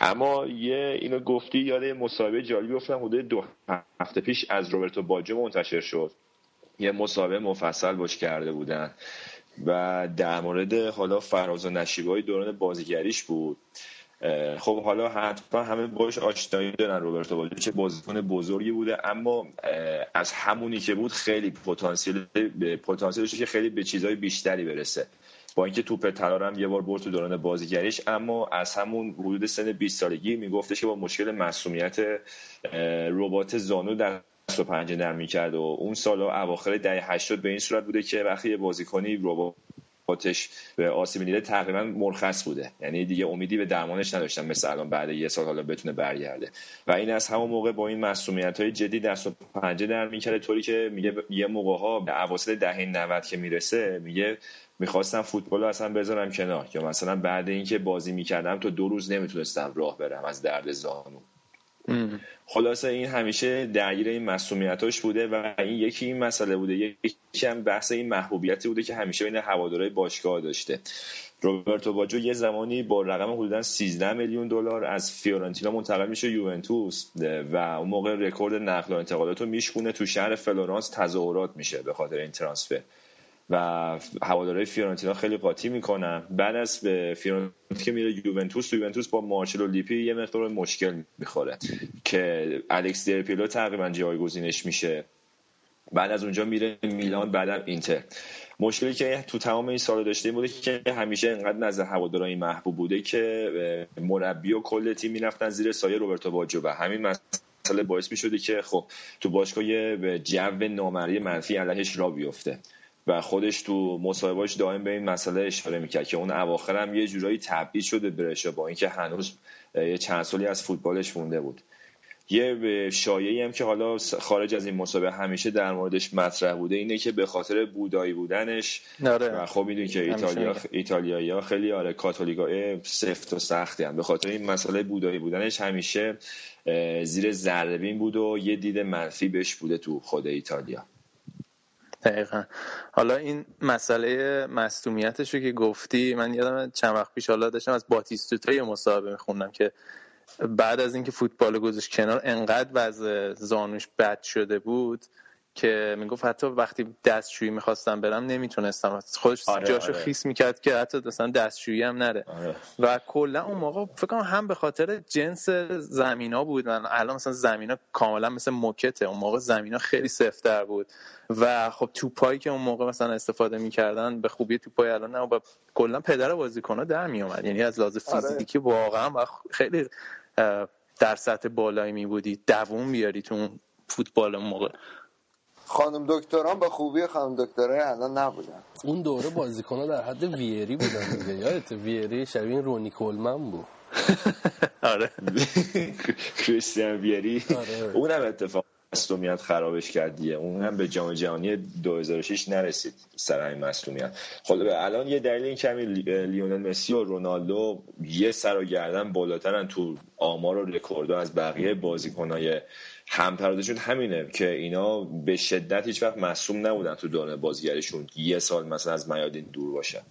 اما یه اینو گفتی یاد مصاحبه جالبی گفتم حدود دو هفته پیش از روبرتو باجو منتشر شد. یه مصاحبه مفصل باش کرده بودن. و در مورد حالا فراز و نشیبای دوران بازیگریش بود. خب حالا حتما همه باش آشنایی دارن روبرتو باجو چه بازیکن بزرگی بوده اما از همونی که بود خیلی پتانسیل پتانسیلش که خیلی به چیزهای بیشتری برسه. با اینکه توپ طلا هم یه بار برد تو دوران بازیگریش اما از همون حدود سن 20 سالگی میگفتش که با مشکل مسئولیت ربات زانو در دست و پنجه نرم می‌کرد و اون سال اواخر دهه 80 به این صورت بوده که وقتی یه بازیکنی رباتش به آسیب می‌دیده تقریبا مرخص بوده. یعنی دیگه امیدی به درمانش نداشتن مثل الان بعد یه سال حالا بتونه برگرده. و این از همون موقع با این مسئولیت های جدی دست و پنجه نرم می‌کرده طوری که میگه یه موقع ها به اواسط دهه 90 که می‌رسه میگه می‌خواستم فوتبال رو اصلا بذارم کنار یا مثلا بعد اینکه بازی می‌کردم تو دو روز نمی‌تونستم راه برم از درد زانو. خلاصه این همیشه درگیر این مصدومیتاش بوده و این یکی این مسئله بوده. یکی هم بحث این محبوبیتی بوده که همیشه بین هوادارهای باشگاه داشته. روبرتو باجو یه زمانی با رقم حدودا 13 میلیون دلار از فیورنتینا منتقل میشه یوونتوس و اون موقع رکورد نقل و انتقالات رو میشکونه تو شهر فلورانس. تظاهرات میشه به خاطر این transfer. و هوادارهای فیورنتینا خیلی قاطی می‌کنن. بعد از به فیورنتینا که میره یوونتوس تو یوونتوس با مارچلو لیپی یه مقدار مشکل می‌خوره که الکس دل‌پیرو تقریبا جایگزینش میشه. بعد از اونجا میره میلان بعدم اینتر. مشکلی که تو تمام این سال داشته بوده که همیشه انقدر نظر هوادارای محبوب بوده که مربی و کل تیم می‌رفتن زیر سایه روبرتو باجو و همین مسئله باعث می شده که خب تو باشگاه یه جو نامری منفی علیهش را بیفته. و خودش تو مصاحبهاش دائم به این مسئله اشاره می‌کرد که اون اواخر هم یه جورایی تبدیل شده برشه با اینکه هنوز یه چند سالی از فوتبالش مونده بود. یه شایعی هم که حالا خارج از این مسابقه همیشه در موردش مطرح بوده اینه که به خاطر بودایی بودنش ناره. و خب می‌دونی که ایتالیا ایتالیایی ها خیلی آره کاتولیکا سفت و سختی هم به خاطر این مسئله بودایی بودنش همیشه زیر ذره بود و یه دید منفی بهش بوده تو خود ایتالیا. دقیقا. حالا این مسئله مصومیتش رو که گفتی من یادم چند وقت پیش حالا داشتم از باتیستوتا یه مصاحبه میخوندم که بعد از اینکه فوتبال گذاشت کنار انقدر وضع زانوش بد شده بود که می‌گفت حتی وقتی دستشویی می‌خواستم برم نمی‌تونستم. خودش آره جاشو آره. خیس می‌کرد که حتی مثلا دستشویی هم نره. آره. و کلا اون موقع فکر کنم هم به خاطر جنس زمینا بود. من الان مثلا زمینا کاملا مثل موکته. اون موقع زمینا خیلی سفتر بود. و خب توپایی که اون موقع مثلا استفاده می‌کردن به خوبی توپای الان نه. و کلا پدر بازیکن‌ها در میومد یعنی از لحاظ آره. فیزیکی واقعا خیلی در سطح بالایی می بودی دووم بیاری تو فوتبال اون موقع. خانم دکتران با خوبی خانم دکترای الان نبودن. اون دوره بازیکن در حد ویری بودن دیگه. یادت ویری شبیه رونی کولمن بود. آره. کریستیان ویری. آره. اونم اتفاق مصومیت خرابش کردیه اون هم به جام جهانی 2006 نرسید سر این مصومیت خب الان یه دلیل این کمی لیونل مسی و رونالدو یه سر و گردن بالاترن تو آمار و رکوردها از بقیه بازیکنای همپرادشون همینه که اینا به شدت هیچ وقت مصوم نبودن تو دوران بازیگریشون. یه سال مثلا از میادین دور باشن.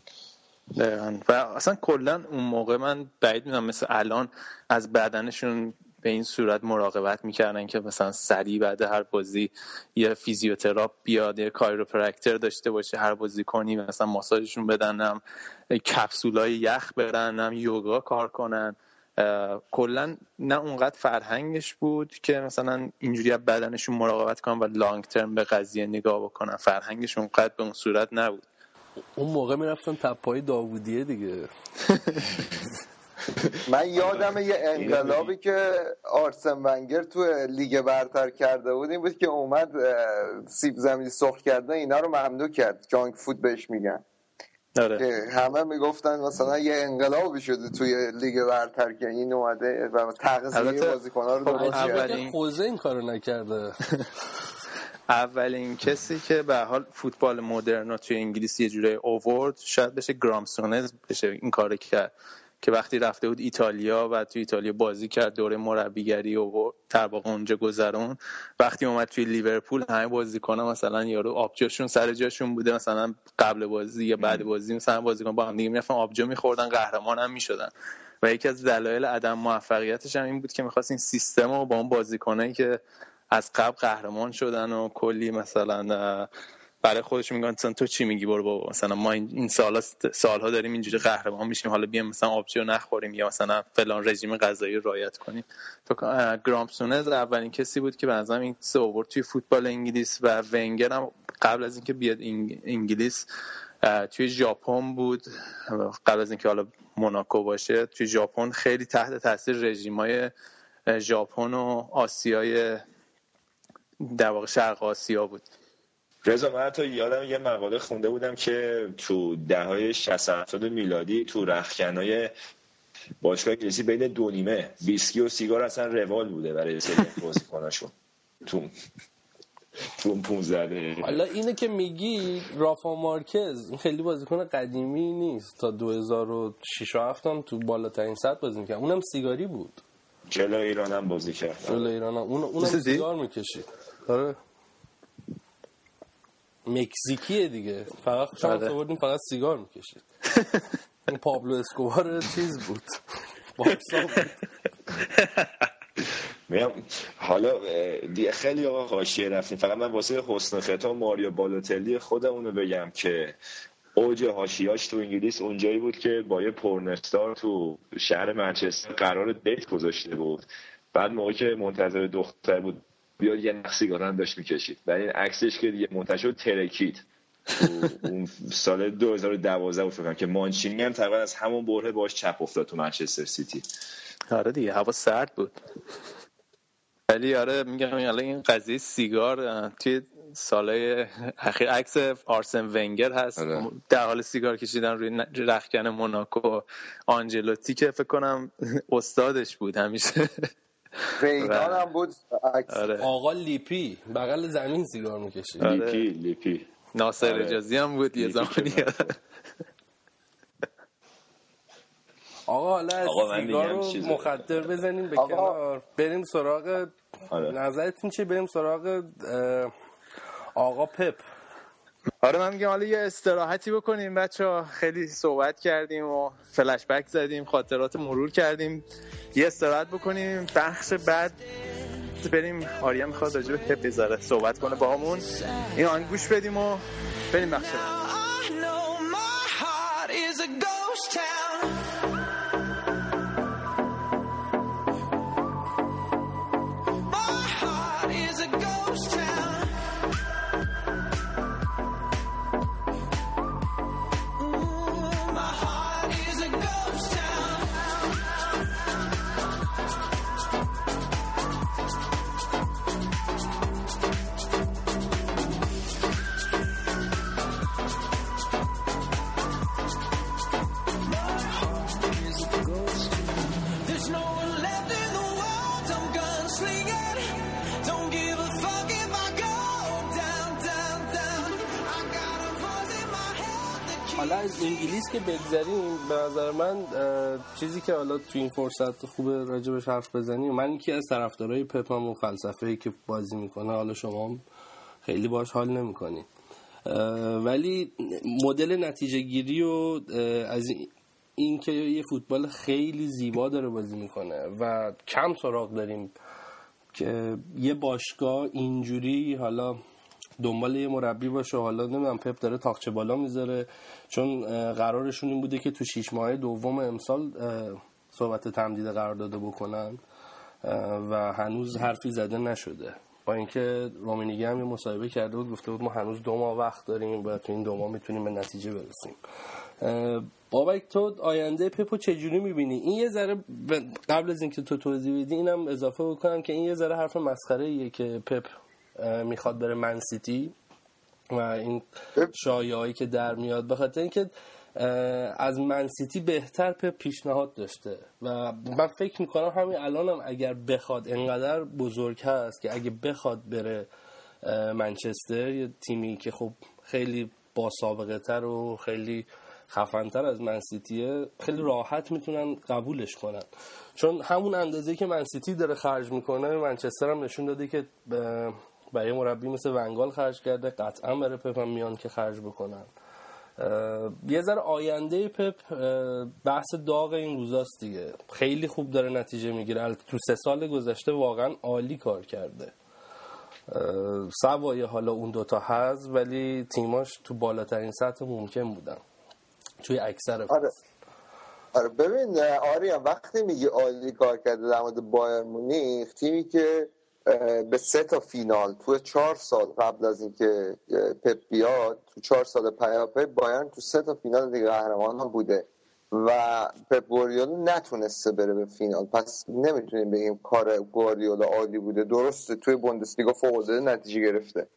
و اصلا کلا اون موقع من بعید می‌دونم مثل الان از بدنشون به این صورت مراقبت می‌کردن که مثلا سریع بعد هر بازی یه فیزیوتراپ بیاد یه chiropractor داشته باشه هر بازیکنی مثلا ماساژشون بدن کپسولای یخ برن یوگا کار کنن. کلا نه اونقدر فرهنگش بود که مثلا اینجوری از بدنشون مراقبت کنن و long term به قضیه نگاه بکنن. فرهنگش اونقدر به اون صورت نبود. اون موقع می‌رفتن تپای داوودیه دیگه. من یادم یه انقلابی که آرسن ونگر تو لیگ برتر کرده بود این بود که اومد سیب زمینی سرخ کردن اینا رو ممنوع کرد. جانک فود بهش میگن. آره. همه می‌گفتن مثلا یه انقلابی شده توی لیگ برتر که این اومده و تغذیه بازیکن‌ها رو خب اولین خوزه این کارو نکرده. اولین کسی که به حال فوتبال مدرن توی انگلیس یه جوری اوورد شاید بشه گرامسونز بشه این کارو کرد. که وقتی رفته بود ایتالیا و توی ایتالیا بازی کرد دوره مربیگری و در واقع اونجا گذرون وقتی اومد توی لیورپول همه بازیکن‌ها مثلا یارو آبجوشون سر جاشون بوده مثلا قبل بازی یا بعد بازی مثلا بازیکن با هم دیگه می‌رفتن آبجو میخوردن قهرمان هم می‌شدن. و یکی از دلایل عدم موفقیتش هم این بود که می‌خواست این سیستم رو با اون بازیکنایی که از قبل قهرمان شدن و کلی مثلا برای خودش میگن مثلا تو چی میگی برو بابا؟ مثلا ما این سالا سالها داریم اینجوری قهرمان میشیم حالا بیام مثلا آبجو نخوریم یا مثلا فلان رژیم غذایی رعایت کنیم. تو گرامپسونز اولین کسی بود که به این سه توی فوتبال انگلیس و ونگر هم قبل از اینکه بیاد انگلیس توی ژاپن بود. قبل از اینکه حالا موناکو باشه توی ژاپن خیلی تحت تاثیر رژیمای ژاپن و آسیای در واقع شرق آسیا بود. رضا من حتی یادم یه مقاله خونده بودم که تو دههای 60 میلادی تو رخکنای باشگاه انگلیسی بین دو نیمه ویسکی و سیگار اصلا روال بوده برای سری بازیکناشون. تو تو اون 15 حالا اینه که میگی رافا مارکز خیلی بازیکن قدیمی نیست. تا 2006 7 هم تو بالاترین سطح بازی می‌کرد. اونم سیگاری بود. جلو ایران هم بازی کرد. جلو ایران هم. اون اونم سیگار می‌کشید. آره. مکزیکیه دیگه. فقط شما آره. فقط سیگار می‌کشید. این پابلو اسکوبار چیز بود. میام حالا دیگه خیلی آقا حاشیه رفتیم. فقط من واسه حسن ختام ماریو بالوتلی خودمونو بگم که اوج هاشیاش تو انگلیس اونجایی بود که با یه پورنستار تو شهر منچستر قرار دیت گذاشته بود. بعد موقع که منتظر دختر بود بیاد یه نخ سیگار هم داشت می‌کشید. و این عکسش که دیگه منتشر ترکید. اون سال 2012 بود که مانچینی هم تقریبا از همون بره باش چپ افتاد تو منچستر سیتی. آره دیگه هوا سرد بود. ولی آره میگم این قضیه سیگار توی سالهای اخیر عکس آرسن ونگر هست. آره. در حال سیگار کشیدن روی رخکن موناکو آنجلوتی که فکر کنم استادش بود همیشه. ریدان هم بود آره. آقا لیپی بغل زمین سیگار می‌کشید. آره. لیپی لیپی. ناصر آره. اجازی هم بود یه زمانی. آقا حالا از سیگار رو مخدر بزنیم به کنار. بریم سراغ آره. نظرتون چیه؟ بریم سراغ آقا پپ. آره من میگم حالا یه استراحتی بکنیم. بچه ها خیلی صحبت کردیم و فلش بک زدیم خاطرات مرور کردیم. یه استراحت بکنیم. بخش بعد بریم. آریا می‌خواد راجع بذاره صحبت کنه با همون این آن گوش بدیم و بریم بخش بعد. که بگذریم به نظر من چیزی که حالا تو این فرصت خوبه راجبش حرف بزنیم من یکی از طرفدارای پپم و فلسفه که بازی می‌کنه حالا شما خیلی باش حال نمی‌کنید. ولی مدل نتیجه گیری و از این که یه فوتبال خیلی زیبا داره بازی می‌کنه و کم سراغ داریم که یه باشگاه اینجوری حالا دنبال یه مربی باشه. حالا نمی‌دونم پپ داره تاقچه بالا می‌ذاره. چون قرارشون این بوده که تو شیش ماه دوم امسال صحبت تمدید قرار داده بکنن. و هنوز حرفی زده نشده. با اینکه رومینیگی هم یه مصاحبه کرده بود گفته بود ما هنوز دو ماه وقت داریم و تو این دو ماه می‌تونیم به نتیجه برسیم. بابک تو آینده پپو چجوری می‌بینی؟ این یه ذره قبل از اینکه تو توضیح بدی اینم اضافه بکنم که این یه ذره حرف مسخره ایه که پپ می‌خواد بره منسیتی و این شایعهایی که در میاد. به خاطر اینکه از منسیتی بهتر به پیشنهاد داشته. و من فکر می‌کنم همین الانم اگر بخواد انقدر بزرگ هست که اگه بخواد بره منچستر یه تیمی که خب خیلی با سابقه تر و خیلی خفنتر از منسیتیه خیلی راحت می‌تونن قبولش کنن. چون همون اندازه که منسیتی داره خرج می‌کنه منچستر هم نشون داده که برای مربی مثل ونگال خرج کرده قطعا برای پپ هم میان که خرج بکنن. یه ذره آینده پپ بحث داغ این روزاست دیگه. خیلی خوب داره نتیجه می‌گیره. تو سه سال گذشته واقعا عالی کار کرده. سوای حالا اون دوتا هست ولی تیماش تو بالاترین سطح ممکن بودن. توی اکثر آره. آره ببین آریا وقتی میگی عالی کار کرده در مورد بایر مونیخ تیمی که به سه تا فینال تو چهار سال قبل از اینکه پپ بیاد تو چهار سال پیاپی بایرن تو سه تا فینال دیگه قهرمان هم بوده و پپ گواردیولا نتونسته بره به فینال. پس نمی‌تونیم بگیم کار گواردیولا عالی بوده. درسته توی بوندسلیگا فوق نتیجه گرفته.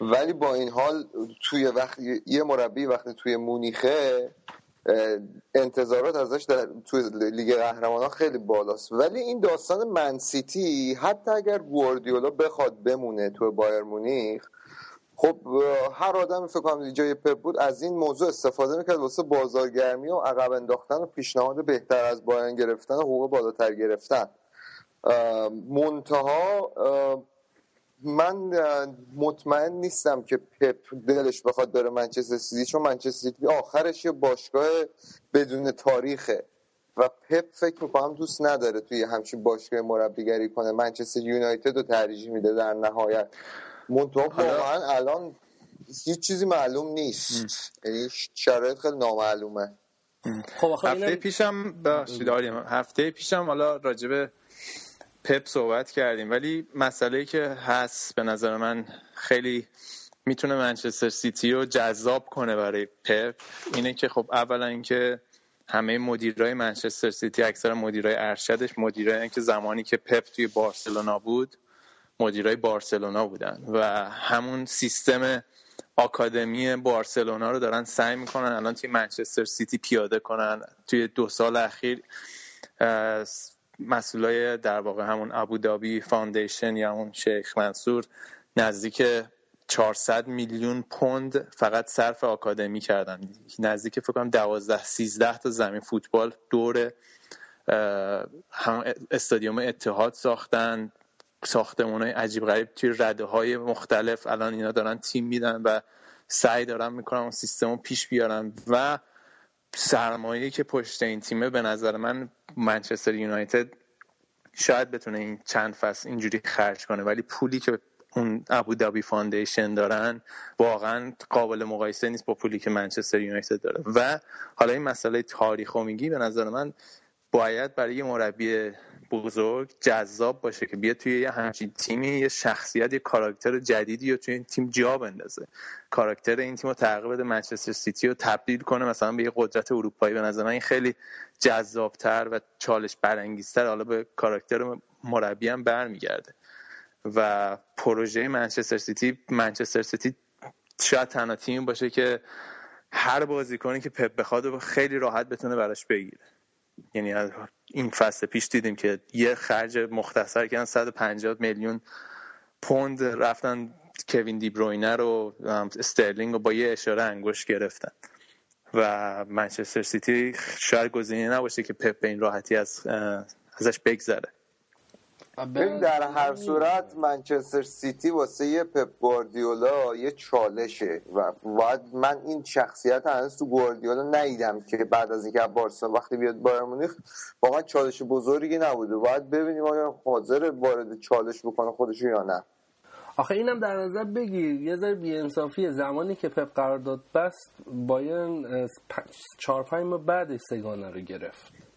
ولی با این حال توی وقت یه مربی وقتی توی مونیخه انتظارات ازش در توی لیگ قهرمانان خیلی بالاست. ولی این داستان منسیتی حتی اگر گواردیولا بخواد بمونه تو بایر مونیخ خب هر آدم فکر کنم جای پپ بود از این موضوع استفاده می‌کرد واسه بازارگرمی و عقب انداختن و پیشنهاد بهتر از بایرن گرفتن و حقوق بالاتر گرفتن. منتها من مطمئن نیستم که پپ دلش بخواد داره منچستر سیتی چون منچستر سیتی آخرش یه باشگاه بدون تاریخه و پپ فکر می‌کنم دوست نداره توی همچین باشگاه مربیگری کنه. منچستر یونایتد رو ترجیح میده در نهایت. منتها واقعا الان هیچ چیزی معلوم نیست. یعنی شرایط خیلی نامعلومه. خب هفته پیشم هفته پیشم حالا راجبه پپ صحبت کردیم. ولی مسئله که هست به نظر من خیلی می‌تونه منچستر سیتی رو جذاب کنه برای پپ اینه که خب اولا اینکه همه مدیرای منچستر سیتی اکثر مدیرای ارشدش مدیرایی که زمانی که پپ توی بارسلونا بود مدیرای بارسلونا بودن و همون سیستم آکادمی بارسلونا رو دارن سعی می‌کنن الان توی منچستر سیتی پیاده کنن. توی دو سال اخیر مسئولای در واقع همون ابوظبی Foundation یا همون شیخ منصور نزدیک 400 میلیون پوند فقط صرف آکادمی کردن. نزدیک فکر کنم 12 13 تا زمین فوتبال دور استادیوم اتحاد ساختن ساختمون های عجیب غریب توی رده های مختلف. الان اینا دارن تیم میدن و سعی دارن می‌کنن اون سیستم رو پیش بیارن. و سرمایه که پشت این تیمه به نظر من منچستر یونایتد شاید بتونه این چند فصل اینجوری خرج کنه ولی پولی که اون ابوظبی Foundation دارن واقعا قابل مقایسه نیست با پولی که منچستر یونایتد داره. و حالا این مسئله تاریخ و میگی به نظر من باید برای مربی بزرگ جذاب باشه که بیا توی یه همچین تیمی یه شخصیت یه کاراکتر جدیدی یا توی این تیم جا بندازه. کاراکتر این تیم رو تغییر بده منچستر سیتی رو تبدیل کنه مثلا به یه قدرت اروپایی. به نظر من این خیلی جذابتر و چالش برانگیزتر حالا به کاراکتر مربی هم برمیگرده. و پروژه منچستر سیتی منچستر سیتی شاید تنها تیم باشه که هر بازیکنی که پپ بخواد خیلی راحت بتونه براش بگیره. یعنی این فصل پیش دیدیم که یه خرج مختصر کردن 150 میلیون پوند رفتن کوین دی بروینه رو استرلینگ رو با یه اشاره انگشت گرفتن. و منچستر سیتی شاید گزینه نباشه که پپ به این راحتی از ازش بگذره. ببین در هر صورت منچستر سیتی واسه یه پپ گواردیولا یه چالشه و باید من این شخصیت هنوز تو گواردیولا ندیدم که بعد از اینکه بارسا وقتی بیاد بایر مونیخ واقعا چالش بزرگی نبوده. باید ببینیم آیا حاضر وارد چالش بکنه خودش یا نه. آخه اینم در نظر بگیر. یه ذره بی‌انصافیه زمانی که پپ قرارداد بست بایرن چهار پنج ماه بعدش سگانه رو گرفت.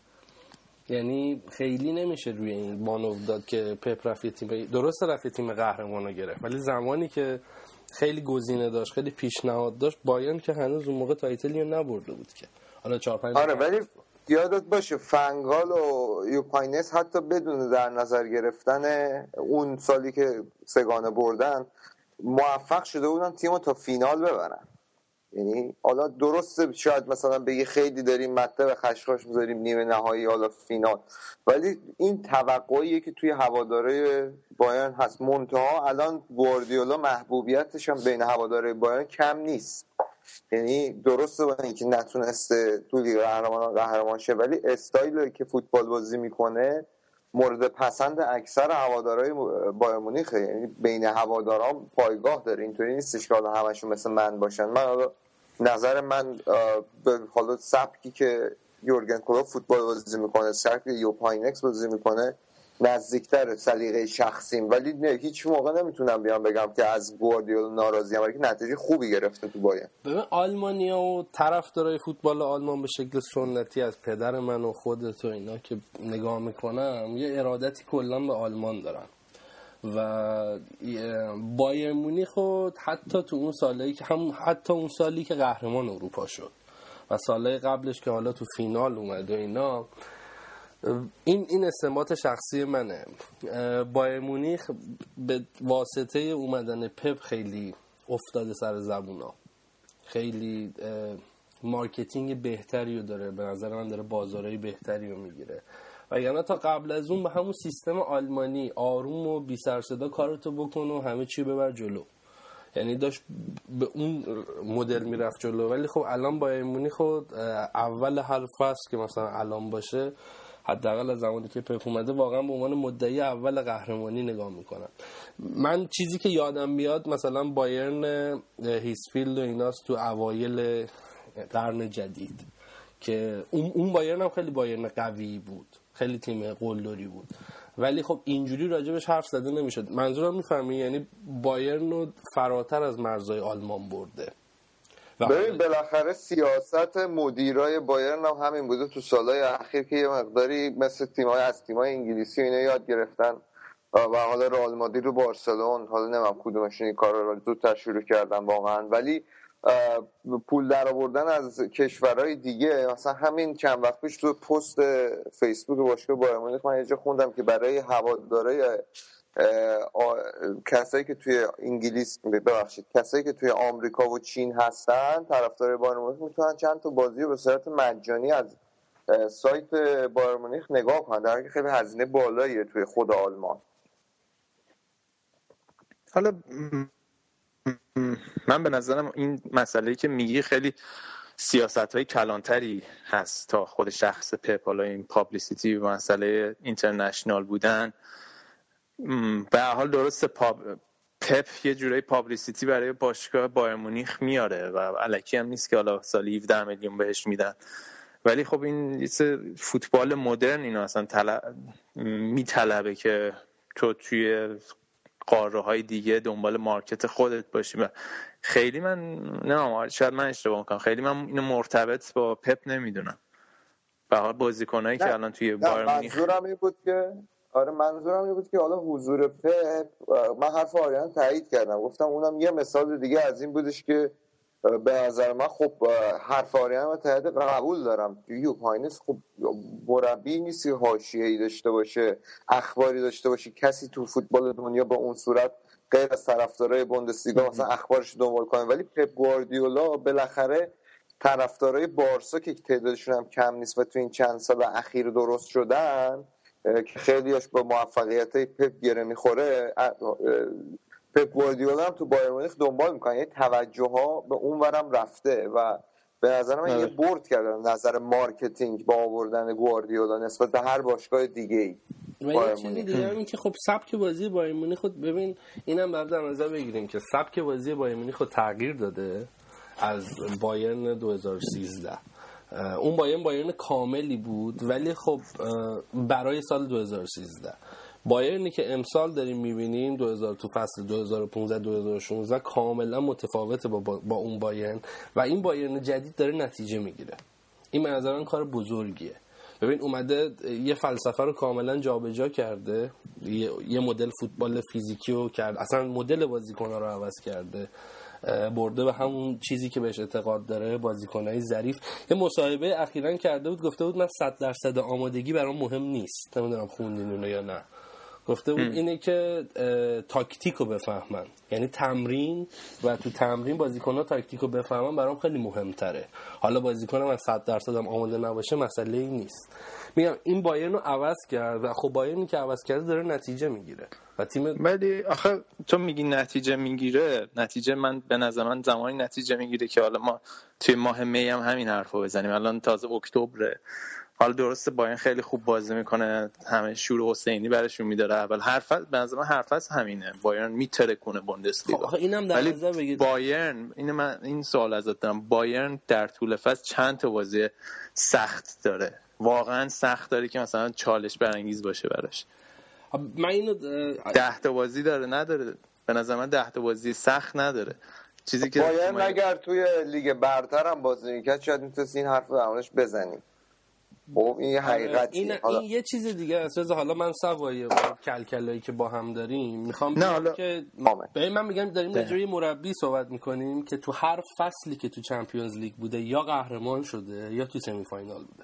یعنی خیلی نمیشه روی این بانو داد که پپ رفت تیم درست رفت تیم قهرمان رو گرفت ولی زمانی که خیلی گزینه داشت خیلی پیشنهاد داشت بایرن که هنوز اون موقع تایتلی نبرده بود که. حالا چهار پنج آره ولی یادت باشه فنگال و یوپاینس حتی بدون در نظر گرفتن اون سالی که سگانه بردن موفق شده بودن تیم تا فینال ببرن. یعنی حالا درسته شاید مثلا بگی خیلی داریم مطلب خشخاش می‌ذاریم نیمه نهایی حالا فینال. ولی این توقعیه که توی هواداره بایرن هست. منتها الان گواردیولا محبوبیتش هم بین هواداره بایرن کم نیست. یعنی درسته با اینکه نتونسته تو لیگ قهرمانان قهرمان شه ولی استایل که فوتبال بازی می‌کنه مورد پسند اکثر هوادارهای بایر مونیخه. یعنی بین هواداران پایگاه داره. اینطوری نیستش که حالا همشون مثل من باشن. من حالا نظر من به حالا سبکی که یورگن کلوپ فوتبال بازی می‌کنه سبکی یوپ هاینکس بازی می‌کنه نزدیکتر سلیقه شخصیم. ولی نه هیچ موقع نمی‌تونم بیام بگم که از گواردیولا ناراضی ام که نتیجه خوبی گرفته تو باید ببین آلمانیا و طرفدارای فوتبال آلمان به شکل سنتی از پدر من و خودت و اینا که نگاه می‌کنم یه ارادتی کلا به آلمان دارن. و بایر مونیخ حتی تو اون سالی که هم حتی اون سالی که قهرمان اروپا شد. و سالهای قبلش که حالا تو فینال اومد و اینا این این استنباط شخصی منه. بایر مونیخ به واسطه اومدن پپ خیلی افتاده سر زبونا. خیلی marketing بهتری رو داره. به نظر من داره بازارهای بهتری رو می‌گیره. و یعنی تا قبل از اون به همون سیستم آلمانی آروم و بی سر صدا کارتو بکن و همه چی ببر جلو. یعنی داشت به اون مدل می‌رفت جلو. ولی خب الان با ایمونی خود اول هر فصل که مثلا الان باشه. حداقل از زمانی که پپ اومده واقعا به عنوان مدعی اول قهرمانی نگاه می‌کنم. من چیزی که یادم میاد مثلا بایرن هیسفیلد و ایناست تو اوایل قرن جدید که اون بایرن هم خیلی بایرن قوی بود خیلی تیم قلدری بود. ولی خب اینجوری راجبش حرف زده نمی‌شد. منظورم می‌فهمی یعنی بایرن رو فراتر از مرزهای آلمان برده. ببین بالاخره سیاست مدیرای بایرن هم همین بوده تو سالهای اخیر که یه مقداری مثل تیمای از تیمای انگلیسی اینا یاد گرفتن. و حالا رئال مادرید رو بارسلون حالا نمیم کدومشون این کار رو زودتر شروع کردن واقعا. ولی پول در آوردن از کشورهای دیگه مثلا همین چند وقت پیش تو پست فیسبوک باشگاه بایر مونیخ من یه خوندم که برای هوادارای کسایی که توی انگلیس ببخشید کسایی که توی آمریکا و چین هستن طرفدار بایر مونیخ می‌تونن چند تا بازی رو به صورت مجانی از سایت بایر مونیخ نگاه کنن در خیلی هزینه بالاییه توی خود آلمان. حالا من به نظرم این مسئله که میگی خیلی سیاست های کلان‌تری هست تا خود شخص پپ حالا این publicity و مسئله international بودن. به هر حال درست پاپ پپ یه جورایی publicity برای باشگاه بایر مونیخ میاره و الکی هم نیست که حالا سال 17 میلیون بهش میدن. ولی خب این فوتبال مدرن اینا اصلا طلب میطلبه که تو توی قاره های دیگه دنبال مارکت خودت باشی و خیلی من نه شاید من اشتباه می‌کنم. خیلی من اینو مرتبط با پپ نمی‌دونم. به حال بازیکنایی که الان توی بایر منظورم این بود که آره منظورم این بود که حالا حضور پپ من حرف آریان تایید کردم. گفتم اونم یه مثال دیگه از این بودش که به نظر من خب حرف آریان و تایید قبول دارم. یو پاینس خب مربی نیست ای داشته باشه اخباری داشته باشه. کسی تو فوتبال دنیا به اون صورت غیر از طرفدارای بوندسلیگا مثلا اخبارش دنبال کنه. ولی پپ گواردیولا بالاخره طرفدارای بارسا که تعدادشون هم کم نیست و تو این چند سال اخیر درست شدن که خیلیش با موفقیت پپ گره می‌خوره پپ گواردیولا هم تو بایر مونیخ دنبال می‌کنه. یه توجه ها به اون ورم رفته و به نظر من یه آره. برد کردن نظر marketing با آوردن گواردیولا نسبت به هر باشگاه دیگه ای و یه چیزی دیگه هم که خب سبک بازی بایر خود ببین اینم بعد در نظر بگیریم که سبک بازی بایر خود تغییر داده از بایرن 2013 اون بایرن بایرن کاملی بود ولی خب برای سال 2013 بایرنی که امسال داریم می‌بینیم 2000 تو فصل 2015 2016 کاملا متفاوته با, با اون بایرن و این بایرن جدید داره نتیجه می‌گیره. این به کار بزرگیه. ببین اومده یه فلسفه رو کاملا جابجا کرده یه مدل فوتبال فیزیکی رو کرد. اصلا مدل بازیکن رو عوض کرده. برده به همون چیزی که بهش اعتقاد داره بازیکنهای ظریف. یه مصاحبه اخیرا کرده بود گفته بود من 100 درصد آمادگی برام مهم نیست. نمی‌دونم خوندین اونو یا نه. گفته بود اینه که تاکتیک رو بفهمن. یعنی تمرین و تو تمرین بازیکن ها تاکتیک رو بفهمن برام خیلی مهمتره. حالا بازیکنم از 100 درصد هم آماده نباشه مسئله ای نیست. میگم این بایرن رو عوض کرد و خب بایرنی که عوض کرده داره نتیجه می‌گیره و تیم ولی آخه تو میگی نتیجه می‌گیره. نتیجه من به نظر من زمانی نتیجه می‌گیره که حالا ما توی ماه می هم همین حرفو بزنیم. الان تازه اکتبره. حالا درسته باین خیلی خوب بازی می‌کنه. همه شور حسینی برشون میداره. اول حرف به نظر من حرف همینه. بایرن میتره کنه بوندسلیگا. خب اینم در نظر بگید بایرن این من این سوال ازت دارم. بایرن در طول فصل چند تا بازی سخت داره؟ واقعا سخت داره که مثلا چالش برانگیز باشه براش. من اینو ده تا بازی داره نداره. به نظر من ده تا بازی سخت نداره. چیزی که بایرن اگر توی لیگ برتر هم بازی می‌کرد شاید می‌تونست این حرف رو بزنیم. خب این حقیقت این, این یه چیز دیگه است. حالا من سوای کلکلایی که با هم داریم می‌خوام نه حالا... که به من میگم داریم یه مربی صحبت می‌کنیم که تو هر فصلی که تو چمپیونز لیگ بوده یا قهرمان شده یا تو سمی فاینال بوده.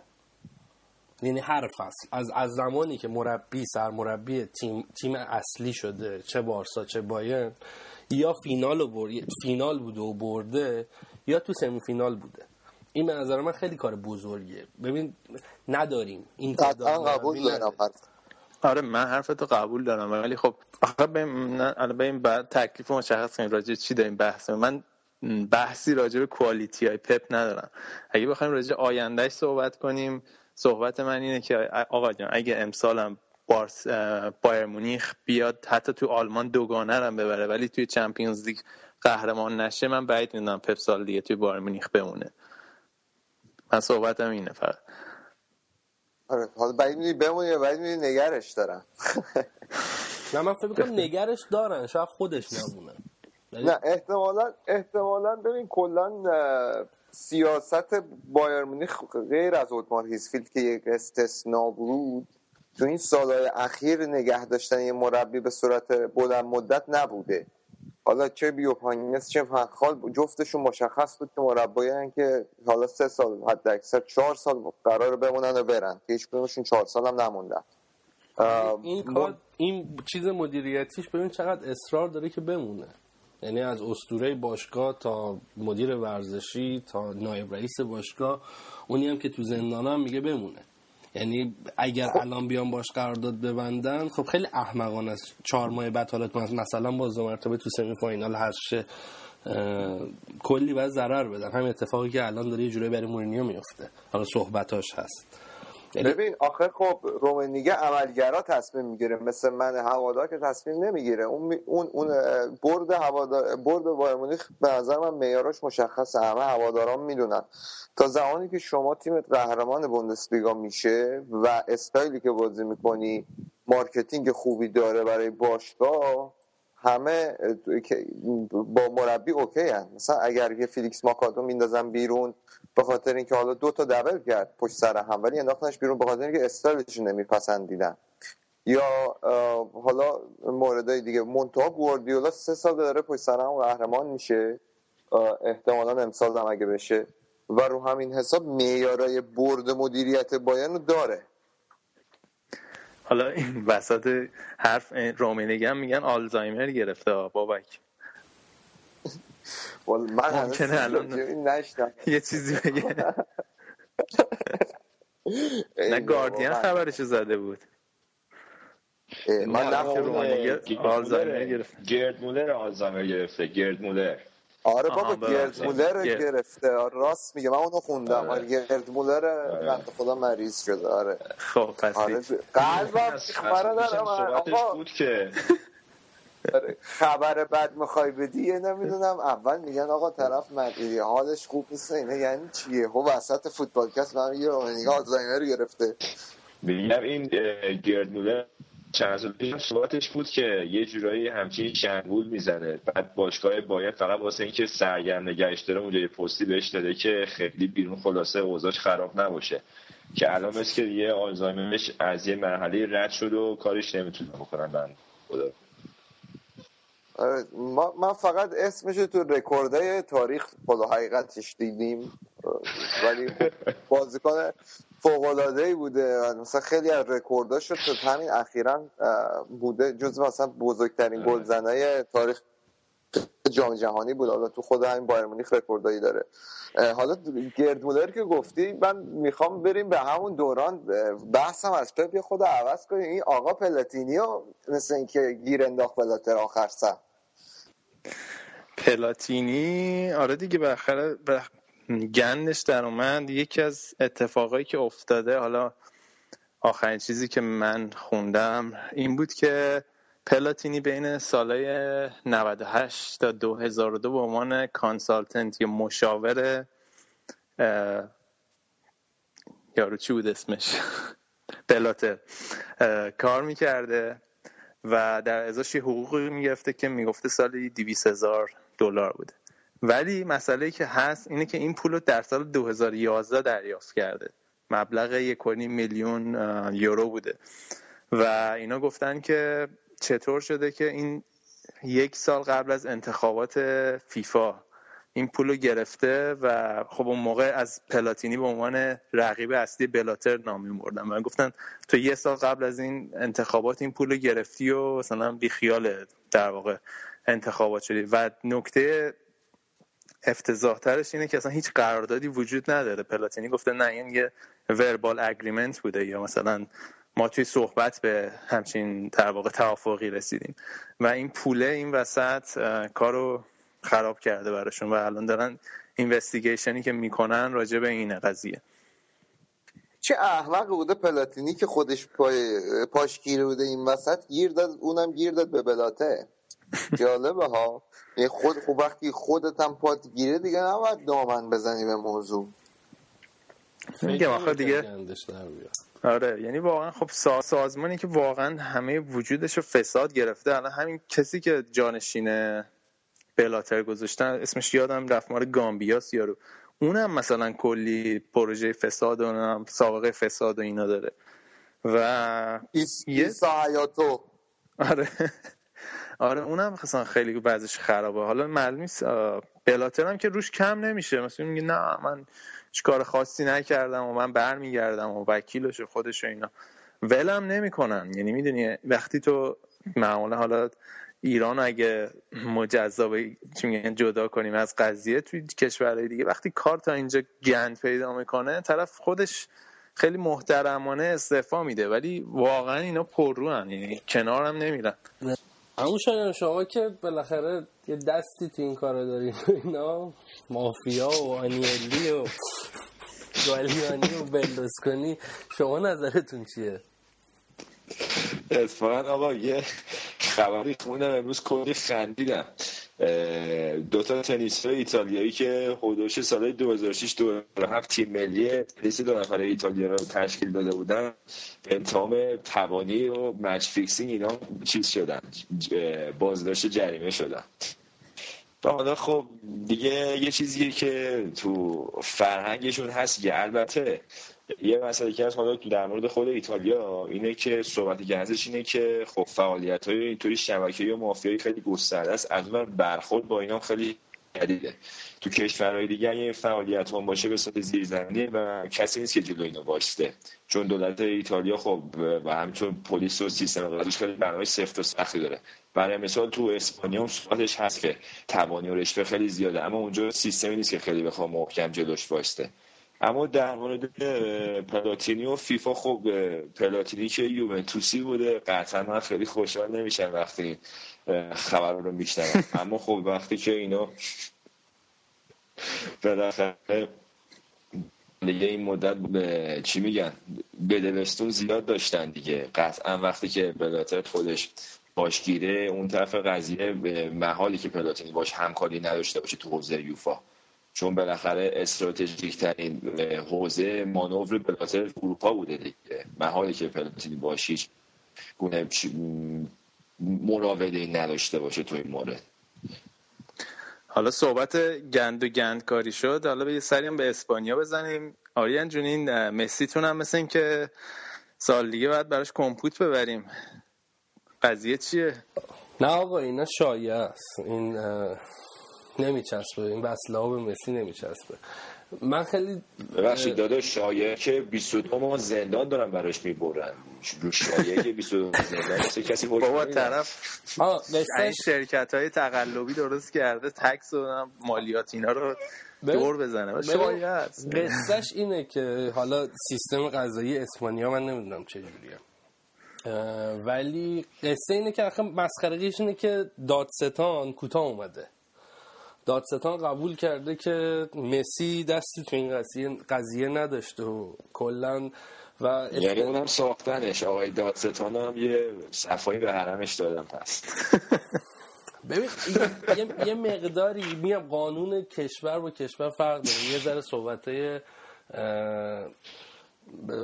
یعنی هر فصل. از از زمانی که مربی سرمربی تیم تیم اصلی شده چه بارسا چه بایر یا فینال بر... فینال بوده و برده یا تو سمی فینال بوده. این به نظر من خیلی کار بزرگیه. ببین نداریم. این قبول دارم آره من حرفتو قبول دارم ولی خب آخه به این بعد تکلیف مشخص کنیم راجع چی داریم بحث من بحثی راجع به کوالیتی های پپ ندارم. اگه بخوایم راجع آیندهش صحبت کنیم صحبت من اینه که آقا جان اگه امسالم بارس بایر مونیخ بیاد حتی تو آلمان دوگانه هم ببره ولی توی چمپیونز لیگ قهرمان نشه من بعید می‌دونم پپ سال دیگه توی بایر مونیخ بمونه. من صحبتم اینه فقط. آره حالا بعید می‌دونی بمونی یا بعید می‌دونی نگرش دارن نه من فکر کنم نگرش دارن شاید خودش نمونه. نه احتمالا احتمالا ببین کلا سیاست بایر مونیخ غیر از اوتمار هیسفیلد که یک استثنا بود تو این سالهای اخیر نگه داشتن یه مربی به صورت بلند مدت نبوده. حالا چه بیوپانیس چه فنخال جفتشون مشخص بود که مربایان که حالا سه سال حد اکثر چهار سال قرار بمونن و برن. هیچ کدومشون چهار سال هم نموندن. این کار این چیز مدیریتیش ببین چقدر اصرار داره که بمونه. یعنی از اسطوره باشگاه تا مدیر ورزشی تا نایب رئیس باشگاه اونی هم که تو زندان هم میگه بمونه. یعنی اگر الان بیان باش قرارداد ببندن خب خیلی احمقانه است. چهار ماه بعد حالت مثلا با دو مرتبه تو سمی فاینال هرشه کلی باید ضرر بدن همین اتفاقی که الان داره یه جوری برای مورینیو میفته. حالا صحبتاش هست. ببین آخه خب رومنیگه عملگرا تصمیم می‌گیره مثل من هوادار که تصمیم نمی‌گیره. اون اون اون برد هوادار board بایر مونیخ به نظر من معیاراش مشخصه. همه هواداران می‌دونن. تا زمانی که شما تیمت قهرمان بوندسلیگا میشه و استایلی که بازی می‌کنی marketing خوبی داره برای باشگاه همه با مربی okay هن. مثلا اگر یه فلیکس ماگاتو میندازن بیرون به خاطر اینکه حالا دو تا double کرد پشت سر هم ولی انداختنش بیرون به خاطر اینکه استایلش نمیپسندیدن. یا حالا موردهای دیگه مونتا گواردیولا سه سال داره پشت سر هم قهرمان میشه. احتمالا امسال هم اگه بشه. و رو همین حساب معیارای board مدیریت بایرن داره. حالا این وسط حرف رومینگی هم میگن آلزایمر گرفته بابک. من ممکنه الان یه چیزی بگه. نه گاردین خبرشو زده بود. من که رومینگی آلزایمر گرفته گرد مولر آلزایمر گرفته گرد مولر. آره بابا گرد. مولر گرفته راست میگه من اونو خوندم. آره. گرد مولر بنده خدا مریض شده. آره. خب پس آره قلبم آقا. بود که. خبر بد می‌خوای بدی؟ نمی‌دونم. اول میگن آقا طرف مدیری حالش خوب نیست. اینه یعنی چیه؟ خب وسط فوتبالکست من یه رومنیگا آلزایمر گرفته. میگم این گرد مولر چند صحبتش بود که یه جورایی همچین شنگول می‌زنه. بعد باشگاه باید فقط واسه اینکه سرگرم نگهش داره اونجا یه پستی بهش داده که خیلی بیرون خلاصه اوضاعش خراب نباشه. که الان مثل که یه آلزایمرش از یه مرحله رد شد و کارش نمی‌تونه بکنن. من خدا من فقط اسمش تو رکوردهای تاریخ خدا حقیقتش دیدیم. ولی بازیکن فوق العاده ای بوده مثلا خیلی از رکورداش تو همین اخیرا بوده. جز مثلا بزرگترین گلزنای تاریخ جام جهانی بود. حالا تو خود همین بایر مونیخ رکوردایی داره. حالا گرد مولر که گفتی من می‌خوام بریم به همون دوران بحثم از پپ خود عوض کنیم. این آقا پلاتینی و مثل اینکه گیر انداخت بلاتر آخر سر. پلاتینی آره دیگه بالاخره گندش در اومد. یکی از اتفاقایی که افتاده حالا آخرین چیزی که من خوندم این بود که پلاتینی بین سالهای 98 تا 2002 به عنوان consultant یا مشاور یارو چی بود اسمش؟ پلاتر کار می‌کرده. و در ازاش یه حقوقی می‌گرفته که می‌گفته سالی 200 هزار دلار بوده. ولی مسئله که هست اینه که این پول رو در سال 2011 دریافت کرده. مبلغ یک میلیون یورو بوده. و اینا گفتن که چطور شده که این یک سال قبل از انتخابات فیفا این پول رو گرفته و خب اون موقع از پلاتینی به عنوان رقیب اصلی بلاتر نام بردن و گفتن تو یه سال قبل از این انتخابات این پول رو گرفتی و مثلا بیخیال در واقع انتخابات شدی. و نکته افتضاح ترش اینه که اصلا هیچ قراردادی وجود نداره. پلاتینی گفته نه این یه وربال اگریمنت بوده یا مثلا ما توی صحبت به همچین در واقع توافقی رسیدیم. و این پوله این وسط کارو خراب کرده براشون و الان دارن اینوستیگیشنی که می‌کنن راجع به این قضیه. چه احمق بوده پلاتینی که خودش پای پاش گیره بوده این وسط گیر داد اونم گیر داد به بلاته. جالبه ها. یه خود خوب وقتی خودت هم پات گیره دیگه نباید دامن بزنی به موضوع. میگم آخه دیگه آره یعنی واقعا خب سازمانی که واقعا همه وجودش رو فساد گرفته الان همین کسی که جانشین بلاتر گذاشتن اسمش یادم رفت ماره گامبیاس یارو اونم مثلا کلی پروژه فساد و سابقه فساد و اینا داره. و ایس... یه... حیاتو آره. آره اونم مثلا خیلی بعضش خرابه. حالا معلوم نیست بلاتر هم که روش کم نمیشه. مثلا میگه نه من هیچ کار خاصی نکردم و من برمیگردم و وکیلش خودش و اینا. ولم نمی‌کنن. یعنی می‌دونی وقتی تو معمولا حالا ایران اگه مجزا چی جدا کنیم از قضیه توی کشورهای دیگه وقتی کار تا اینجا گند پیدا می‌کنه طرف خودش خیلی محترمانه استعفا میده ولی واقعا اینا پررو هم یعنی کنارم نمیرن. همون شاید شما که بالاخره یه دستی تو این کارو داریم. اینا مافیا و آنیلی و گالیانی و برلوسکونی شما نظرتون چیه؟ اتفاقا آقا یه خبری خوندم امروز کلی خندیدم. دوتا تنیسور ایتالیایی که حدوش سال 2006 2007 تیم ملی تنیس دو نفره ایتالیا رو تشکیل داده بودن. به اتهام تبانی و match fixing اینا چیز شدن بازداشت جریمه شدن. حالا خب دیگه یه چیزیه که تو فرهنگشون هست که البته یه مسئله که هست حالا در مورد خود ایتالیا اینه که صحبتی که اینه که خب فعالیت های اینطوری شبکه و مافیایی خیلی گسترده است. از اون برخورد با اینا خیلی جدیده. تو کشورهای دیگه این فعالیت هم باشه به صورت زیرزمینی و کسی نیست که جلو اینو واسطه چون دولت ایتالیا خب و همچون پلیس و سیستم قضاییش خیلی برنامه سفت و سختی داره. برای مثال تو اسپانیا هم صحبتش هست که توانی و رشوه خیلی زیاده اما اونجا سیستمی نیست که خیلی بخوام محکم جلوش واسطه اما در مورد پلاتینی و فیفا خب پلاتینی که یوونتوسی بوده قطعا من خیلی خوشحال نمیشم وقتی خبر رو میشنم اما خب وقتی که اینا بالاخره دیگه این مدت به چی میگن بدلستون زیاد داشتن دیگه. قطعا وقتی که بلاتر خودش باشگیره اون طرف قضیه به محالی که پلاتینی باش همکاری نداشته باشه تو حوزه یوفا. چون بالاخره استراتژیک ترین حوزه مانور بلاتر اروپا بوده دیگه. محالی که پلاتینی باشیش گونه مراوده نداشته باشه تو این مورد. حالا صحبت گند و گند کاری شد. حالا به یه سری هم به اسپانیا بزنیم. آریان جون این مسیتون هم مثل این که سال دیگه باید براش کمپوت ببریم. قضیه چیه؟ نه آقا اینا شایع است. این نمیچسبه این وصله ها به مسی نمیچسبه. من خیلی ببخشید داده شایعه که 22 ماه زندان دارن براش می‌برن. شایعه که 22 ماه زندان مثل کسی بابا طرف این شرکت های تقلبی درست کرده تکس و مالیات اینا رو دور بزنه. شایعه است قصهش اینه که حالا سیستم قضایی اسپانیا من نمی‌دونم چجوریه ولی قصه اینه که آخه مسخرگیش اینه که دادستان کوتاه اومده. دادستان قبول کرده که مسی دستی تو این قضیه, قضیه نداشته و کلا و یعنی اونم ساختنش. آقای دادستان هم یه صفایی به حرمش دادم پس. ببین یه،, مقداری میام قانون کشور با کشور فرق داره. یه ذره صحبت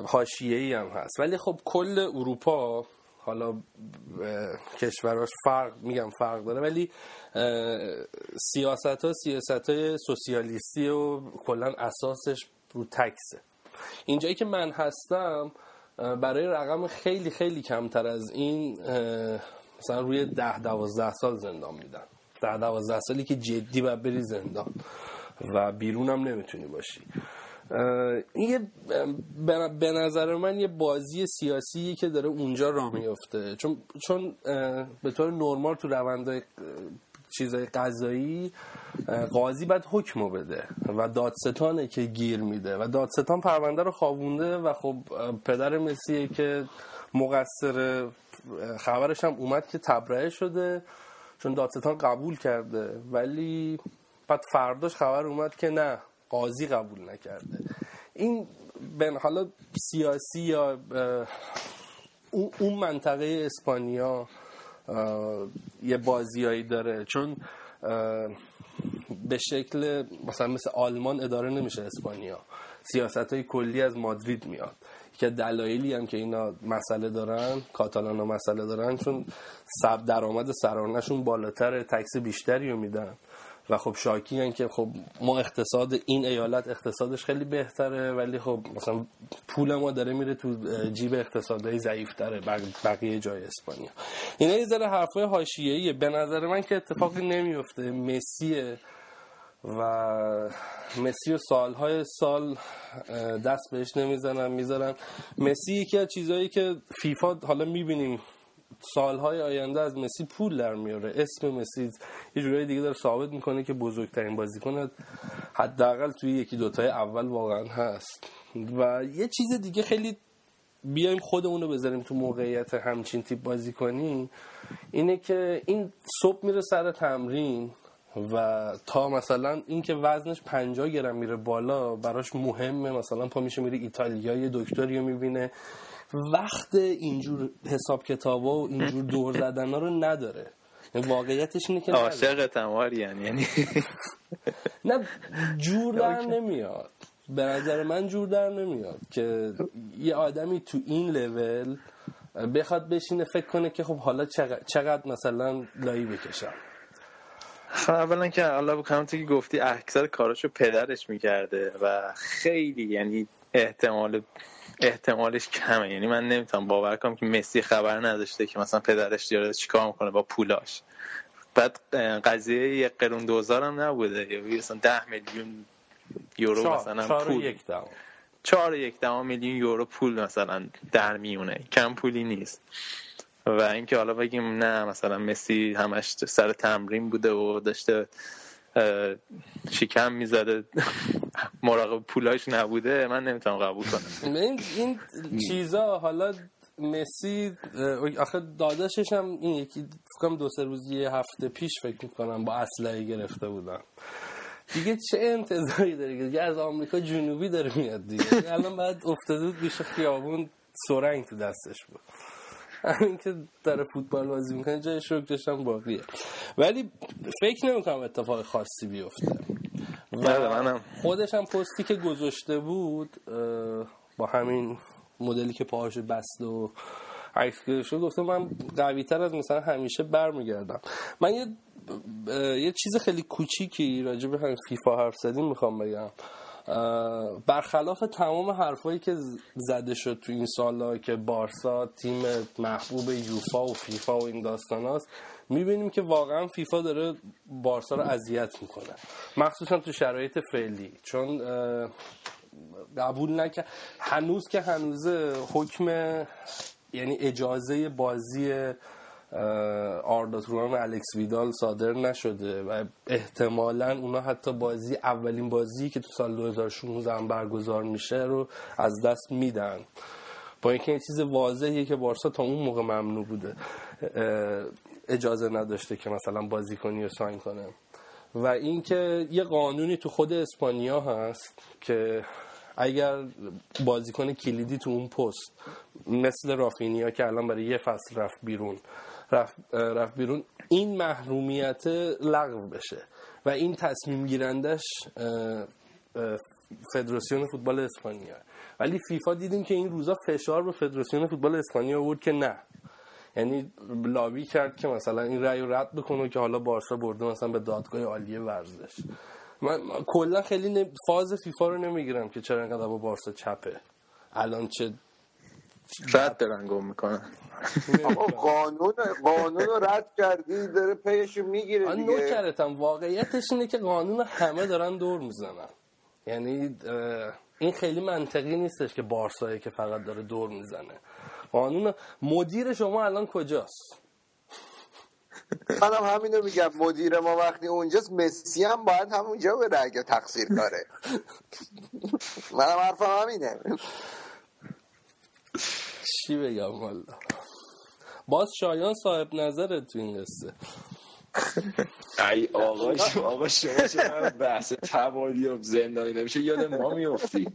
حاشیه‌ای هم هست. ولی خب کل اروپا حالا کشوراش فرق میگم فرق داره ولی سیاست ها سیاست های سوسیالیستی و کلا اساسش رو تکسه. اینجایی که من هستم برای رقم خیلی خیلی کمتر از این مثلا روی ده دوازده سال زندان میدن. ده دوازده سالی که جدی باید بری زندان و بیرون هم نمی‌تونی باشی. این به نظر من یه بازی سیاسی که داره اونجا راه میفته چون چون به طور نرمال تو روندهای چیزای قضایی قاضی باید حکمو بده و دادستانه که گیر میده و دادستان پرونده رو خوابونده و خب پدر مسیحه که مقصر خبرش هم اومد که تبرئه شده چون دادستان قبول کرده. ولی بعد فرداش خبر اومد که نه قاضی قبول نکرده. این بن حالا سیاسی یا اون منطقه اسپانیا یه بازیایی داره. چون به شکل مثلا مثل آلمان اداره نمیشه اسپانیا. سیاست های کلی از مادرید میاد. که دلایلی هم که اینا مسئله دارن کاتالان ها مسئله دارن چون سب درآمد سرانشون بالاتر تکس بیشتری رو میدن. و خب شاکی که خب ما اقتصاد این ایالت اقتصادش خیلی بهتره ولی خب مثلا پول ما داره میره تو جیب اقتصادهای ضعیفتره بقیه جای اسپانیا. اینا یه ذره حرفای حاشیه‌ایه. به نظر من که اتفاقی نمیفته. مسیه و مسی و سالهای سال دست بهش نمی‌زنن می‌ذارن. مسی یکی از چیزهایی که فیفا حالا می‌بینیم سالهای آینده از مسی پول در میاره. اسم مسی یه جورایی دیگه داره ثابت می‌کنه که بزرگترین بازیکن حداقل توی یکی دوتای اول واقعا هست. و یه چیز دیگه خیلی بیایم خودمون رو بذاریم تو موقعیت همچین تیپ بازی کنیم اینه که این صبح میره سر تمرین و تا مثلا اینکه وزنش 50 گرم میره بالا براش مهمه. مثلا پا میشه میره ایتالیا یه دکتری رو می‌بینه. وقت اینجور حساب کتابا و اینجور دور زدن ها رو نداره. یعنی واقعیتش اینه که عاشق تمار یعنی یعنی نه جور در نمیاد. به نظر من جور در نمیاد که یه آدمی تو این لول بخواد بشینه فکر کنه که خب حالا چقدر مثلا لایی بکشم. خب اولا که الله بکنم که گفتی اکثر کاراشو پدرش می‌کرده و خیلی یعنی احتمال احتمالش کمه. یعنی من نمی‌تونم باور کنم که مسی خبر نداشته که مثلا پدرش داره چیکار می‌کنه با پولاش. بعد قضیه یک قرون دوزار هم نبوده یا مثلا ده میلیون یورو چار. مثلا چار پول. یک دهم. چهار یک دهم میلیون یورو پول مثلا در میونه. کم پولی نیست. و اینکه حالا بگیم نه مثلا مسی همش سر تمرین بوده و داشته شکم می‌زده. مراقب پولاش نبوده. من نمی‌تونم قبول کنم. این این چیزا حالا مسی آخه داداشش هم این یکی فکرم دو سه روز هفته پیش فکر می‌کنم با اسلحه گرفته بودن. دیگه چه انتظاری داره دیگه از آمریکا جنوبی داره میاد دیگه. الان بعد افتاده بود بیشه خیابون سرنگ تو دستش بود. همین که داره فوتبال بازی می‌کنه جای شکرش هم باقیه. ولی فکر نمی‌کنم اتفاق خاصی بیفته. و خودش هم پستی که گذاشته بود با همین مدلی که پاهاشو بست و عکس گرفته گفته من قوی تر از مثلا همیشه برمیگردم. من یه یه چیز خیلی کوچیکی راجع به همین فیفا حرف زدیم می‌خوام بگم. برخلاف تمام حرفایی که زده شد تو این سالا که بارسا تیم محبوب یوفا و فیفا و این داستان هاست می‌بینیم که واقعا فیفا داره بارسا رو اذیت می‌کنه. مخصوصا تو شرایط فعلی چون قبول نکرد هنوز که هنوزه حکم یعنی اجازه بازی آردا توران الکس ویدال صادر نشده و احتمالا اونا حتی بازی اولین بازی که تو سال 2016 هم برگزار میشه رو از دست میدن. با اینکه این چیز واضحیه که بارسا تا اون موقع ممنوع بوده اجازه نداشته که مثلا بازی کنی و ساین کنه. و اینکه یه قانونی تو خود اسپانیا هست که اگر بازیکن کلیدی تو اون پست مثل رافینیا که الان برای یه فصل رفت بیرون رفت, رفت بیرون این محرومیت لغو بشه. و این تصمیم گیرندش فدراسیون فوتبال اسپانیا. ولی فیفا دیدیم که این روزا فشار به فدراسیون فوتبال اسپانیا آورد که نه. یعنی لابی کرد که مثلا این رأی رو رد بکنه که حالا بارسا برده مثلا به دادگاه عالی ورزش. من کلا خیلی فاز فیفا رو نمی‌گیرم که چرا انقدر با بارسا چپه. الان چه رد دارن گم می‌کنن. آقا قانون قانون رو رد کردی داره پیشو می‌گیره دیگه. نوکرتم. واقعیتش اینه که قانون همه دارن دور می‌زنن. یعنی این خیلی منطقی نیستش که بارسایی که فقط داره دور می‌زنه. قانون مدیر شما الان کجاست؟ منم همینو میگم. مدیر ما وقتی اونجاست مسی هم باید همونجا بره اگه تقصیر کاره منم حرفم همینه. چی بگم والا باز شایان صاحب نظره تو این قصه. ای آقا شما آقا شما چرا بحث توالی و زندانی نمیشه یاد ما میفتی.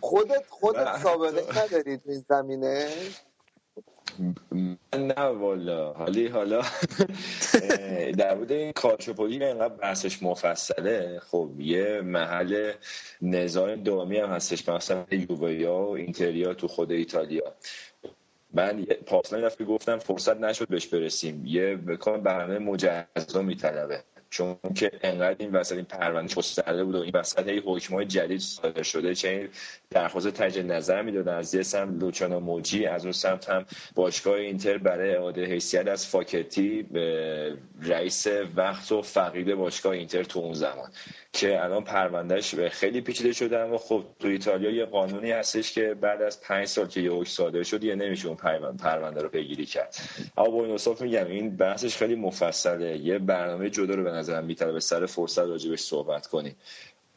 خودت خودت سابقه نداری تو این زمینه؟ نه والا. حالی حالا در مورد این کاچوپولی اینقدر بحثش مفصله خب یه محل نظام دائمی هم هستش مثلا یوویا و اینتریا تو خود ایتالیا. من پاسلا که گفتم فرصت نشد بهش برسیم. یه بکار برنامه مجزا میطلبه. چون که انقدر این وسط این پرونده گسترده بود و این وسط هی حکمای جدید صادر شده چه درخواست تجدید نظر می‌دادن از یه سمت لوچانا موجی از اون سمت هم باشگاه اینتر برای اعاده حیثیت از فاکتی به رئیس وقت و فقید باشگاه اینتر تو اون زمان. که الان پروندهش خیلی پیچیده شده اما خب تو ایتالیا یه قانونی هستش که بعد از پنج سال که یه صادر شد یه نمیشه اون پرونده رو پیگیری کرد. اما با این میگم این بحثش خیلی مفصله. یه برنامه جدا رو به نظرم می‌تونه به سر فرصت راجبش صحبت کنیم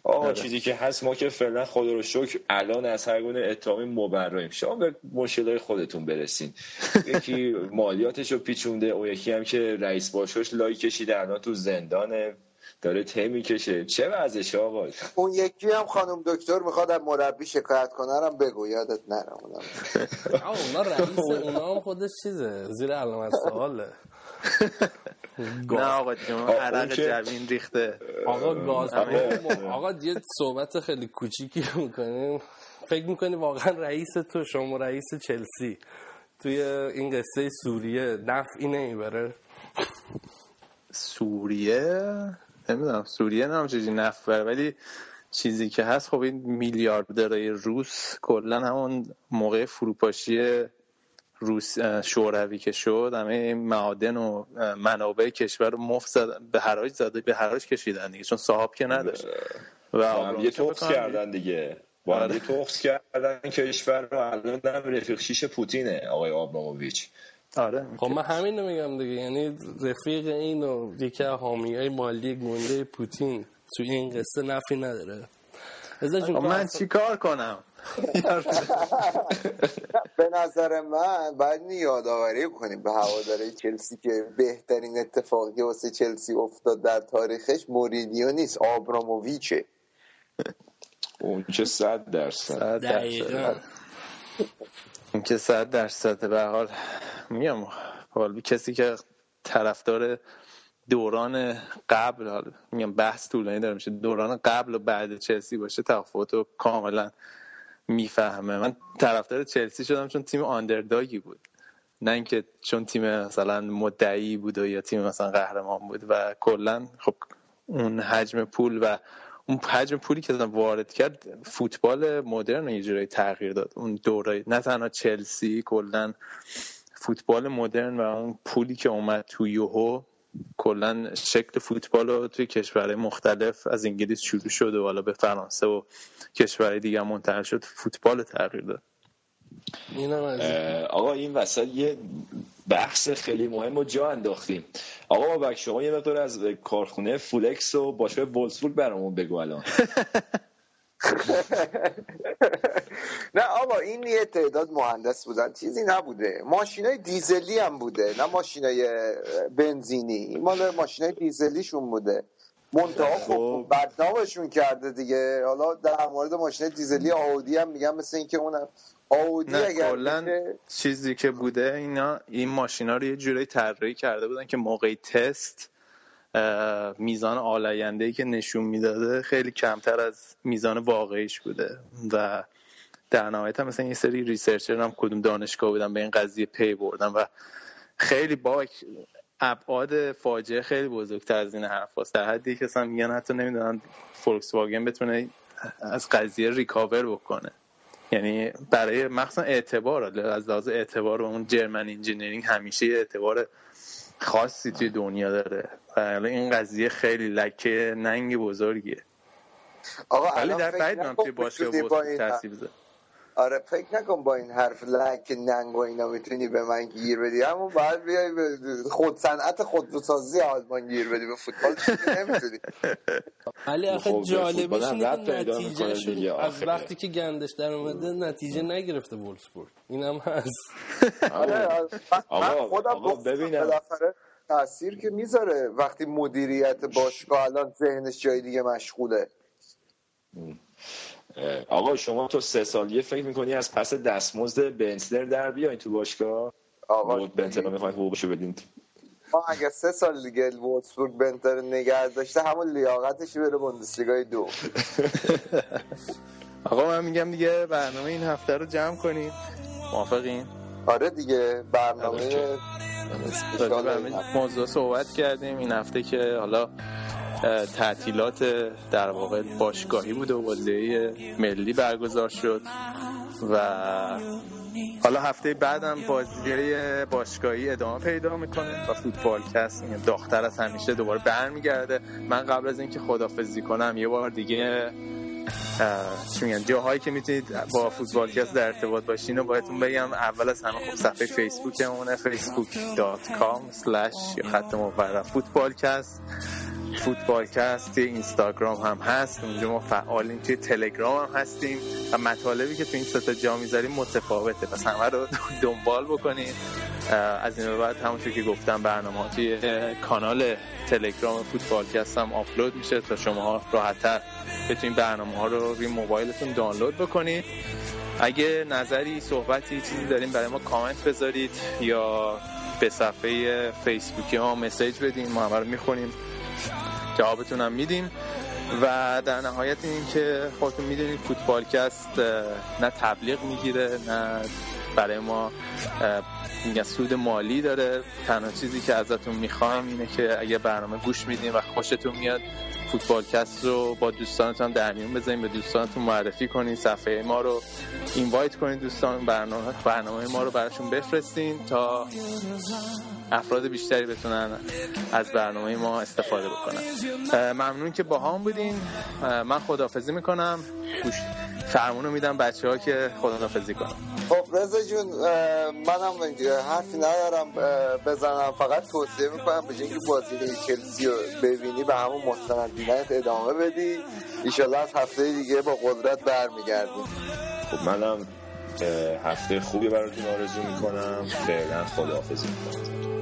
آه چیزی که هست ما که فعلا خدا رو شکر الان از هر گونه اتهامی مبراییم شما به مشکلات خودتون برسین. یکی مالیاتش رو پیچونده او یکی هم که رئیس باشوش لای کشیده الان تو زندانه داره ته می‌کشه. چه وضعش آقا؟ اون یکی هم خانم دکتر می‌خواد از مربی شکایت کنه رم بگو یادت نره اونا رئیس اونا هم خودش چیزه زیر علامت سواله. نه آقا جون عرق جوین ریخته. آقا گاز آقا یه صحبت خیلی کوچیکی می‌کنیم. فکر می‌کنی واقعا رئیس تو شما رئیس چلسی. توی این قصه سوریه نفعی نمی‌بره سوریه؟ نمی‌دونم. سوریه نمی‌دونم چیزی نفع ولی چیزی که هست خب این میلیاردرهای روس کلا همون موقع فروپاشی روس شوروی که شد همه معادن و منابع کشور رو مفت زد به حراج زده به حراج کشیدن دیگه چون صاحب که نداشت. و یه توخص کردن دیگه. با آره. توخص کردن کشور رو الان رفیق شیش پوتینه آقای آبراموویچ. آره. خب من همین میگم دیگه. یعنی رفیق این و یکی حامی های مالی گنده پوتین تو این قصه نفی نداره. من چی کار کنم؟ به نظر من باید یادآوری کنیم به هواداره چلسی که بهترین اتفاقی واسه چلسی افتاد در تاریخش. مورینیو نیست آبراموویچه. اون چه صد درصد. دقیقا. اون که صد درصد. به حال میگم حال کسی که طرفدار دوران قبل حالا میگم بحث طولانی داره میشه دوران قبل و بعد چلسی باشه تفاوت رو کاملا می‌فهمه. من طرفدار چلسی شدم چون تیم آندرداگی بود. نه اینکه چون تیم مثلا مدعی بود و یا تیم مثلا قهرمان بود و کلا خب اون حجم پول و اون حجم پولی که وارد کرد فوتبال مدرن یه جورایی تغییر داد. اون دوره نه تنها چلسی کلا فوتبال مدرن و اون پولی که اومد تو یوهو کلا شکل فوتبال رو توی کشورهای مختلف از انگلیس شروع شده و حالا به فرانسه و کشورهای دیگه منتقل شد فوتبال تغییر داد. آقا این وسط یه بحث خیلی مهم رو جا انداختیم. آقا بابک شما یه مقدار از کارخونه فولکس و باشگاه وولسبورگ برامون بگو الان. نه آقا این یه تعداد مهندس بودن چیزی نبوده. ماشینای دیزلی هم بوده نه ماشینای بنزینی. مال ماشینای دیزلیشون بوده. منتها خب, خب. بدنامشون کرده دیگه. حالا در مورد ماشین دیزلی آودی هم میگم مثل اینکه اونم آودی اگر چیزی که بوده اینا این ماشینا رو یه جورایی طراحی کرده بودن که موقع تست میزان آلاینده که نشون می‌داده خیلی کمتر از میزان واقعیش بوده. و در نهایت مثلا یه سری researcher هم کدوم دانشگاه بودن به این قضیه پی بردن و خیلی با ابعاد فاجعه خیلی بزرگتر از این حرف هست در حدی که مثلا میگن حتی نمی‌دونن فولکس واگن بتونه از قضیه recover بکنه. یعنی برای مخصوصا اعتبار از لحاظ اعتبار و اون German engineering همیشه اعتبار خاصی توی دنیا داره. و این قضیه خیلی لکه ننگ بزرگیه. آقا ولی در بعید توی باشه تاثیر بذاره. آره فکر نکن با این حرف لک ننگ و اینا می‌تونی به من گیر بدی. همون باید بیای به خود صنعت خودروسازی آلمان گیر بدی. به فوتبال نمی‌تونی. ولی آخه خب، جالبش نتیجه از وقتی که گندش در اومده نتیجه نگرفته وولفسبورگ. اینم هست. آره. من خودم ببینم. تاثیر که می‌ذاره وقتی مدیریت باشگاه الان ذهنش جای دیگه مشغوله. آقا شما تو سه سالیه فکر می‌کنی از پس دستمزد بنسلر در بیاین تو باشگاه؟ آقا بنتر می‌خواین حقوقشو بدین ما اگه سه سال دیگه وولسبورگ بنتر نگه داشته همون لیاقتش بره بوندسلیگای دو. آقا من میگم دیگه برنامه این هفته رو جمع کنیم موافقین؟ آره دیگه برنامه موضوع صحبت کردیم. این هفته که حالا تعطیلات در واقع باشگاهی بود و بازی ملی برگزار شد و حالا هفته بعدم بازی باشگاهی ادامه پیدا می‌کنه. و فوتبال کست داغتر از همیشه دوباره برمیگرده. من قبل از اینکه خدافظی کنم یه بار دیگه چی جاهایی که می‌تونید با فوتبال کست در ارتباط باشین و بهتون بگم اول از همه خب صفحه فیسبوکمونه facebook.com slash خط مبرر فوتبالکست فوتبالکست اینستاگرام هم هست. اونجا ما فعالیم توی تلگرام هم هستیم و مطالبی که تو این ستا جا می‌ذاریم متفاوته. پس همه رو دنبال بکنید از این بعد همونطور که گفتم برنامه توی کانال تلگرام فوتبالکست هم آپلود میشه تا شما راحتتر بتونید برنامه ها رو روی موبایلتون دانلود بکنید اگه نظری صحبتی چیزی داریم برای ما کامنت بذارید یا به صفحه فیسبوکی ها مسیج بدین. ما همه رو می‌خونیم. جوابتون هم میدیم و در نهایت این که خودتون می‌دونید فوتبالکست نه تبلیغ می‌گیره نه برای ما میگن سود مالی داره. تنها چیزی که ازتون می‌خوایم اینه که اگه برنامه گوش میدین و خوشتون میاد فوتبالکست رو با دوستانتون در میون بزنین به دوستانتون معرفی کنین صفحه ما رو اینوایت کنین دوستان برنامه برنامه ما رو براشون بفرستین تا افراد بیشتری بتونن از برنامه ما استفاده بکنن. ممنون که با هم بودین. من خدافزی می‌کنم. گوش فرمونو میدم بچه ها که خدافزی کنم خب رضا جون منم حرفی ندارم بزنم فقط توصیه می‌کنم به که بازی چلسی رو ببینی به همون مستندینت ادامه بدی. ایشالله از هفته دیگه با قدرت برمیگردیم. خب منم هفته خوبی براتون آرزو می‌کنم. فعلا خداحافظی می‌کنم.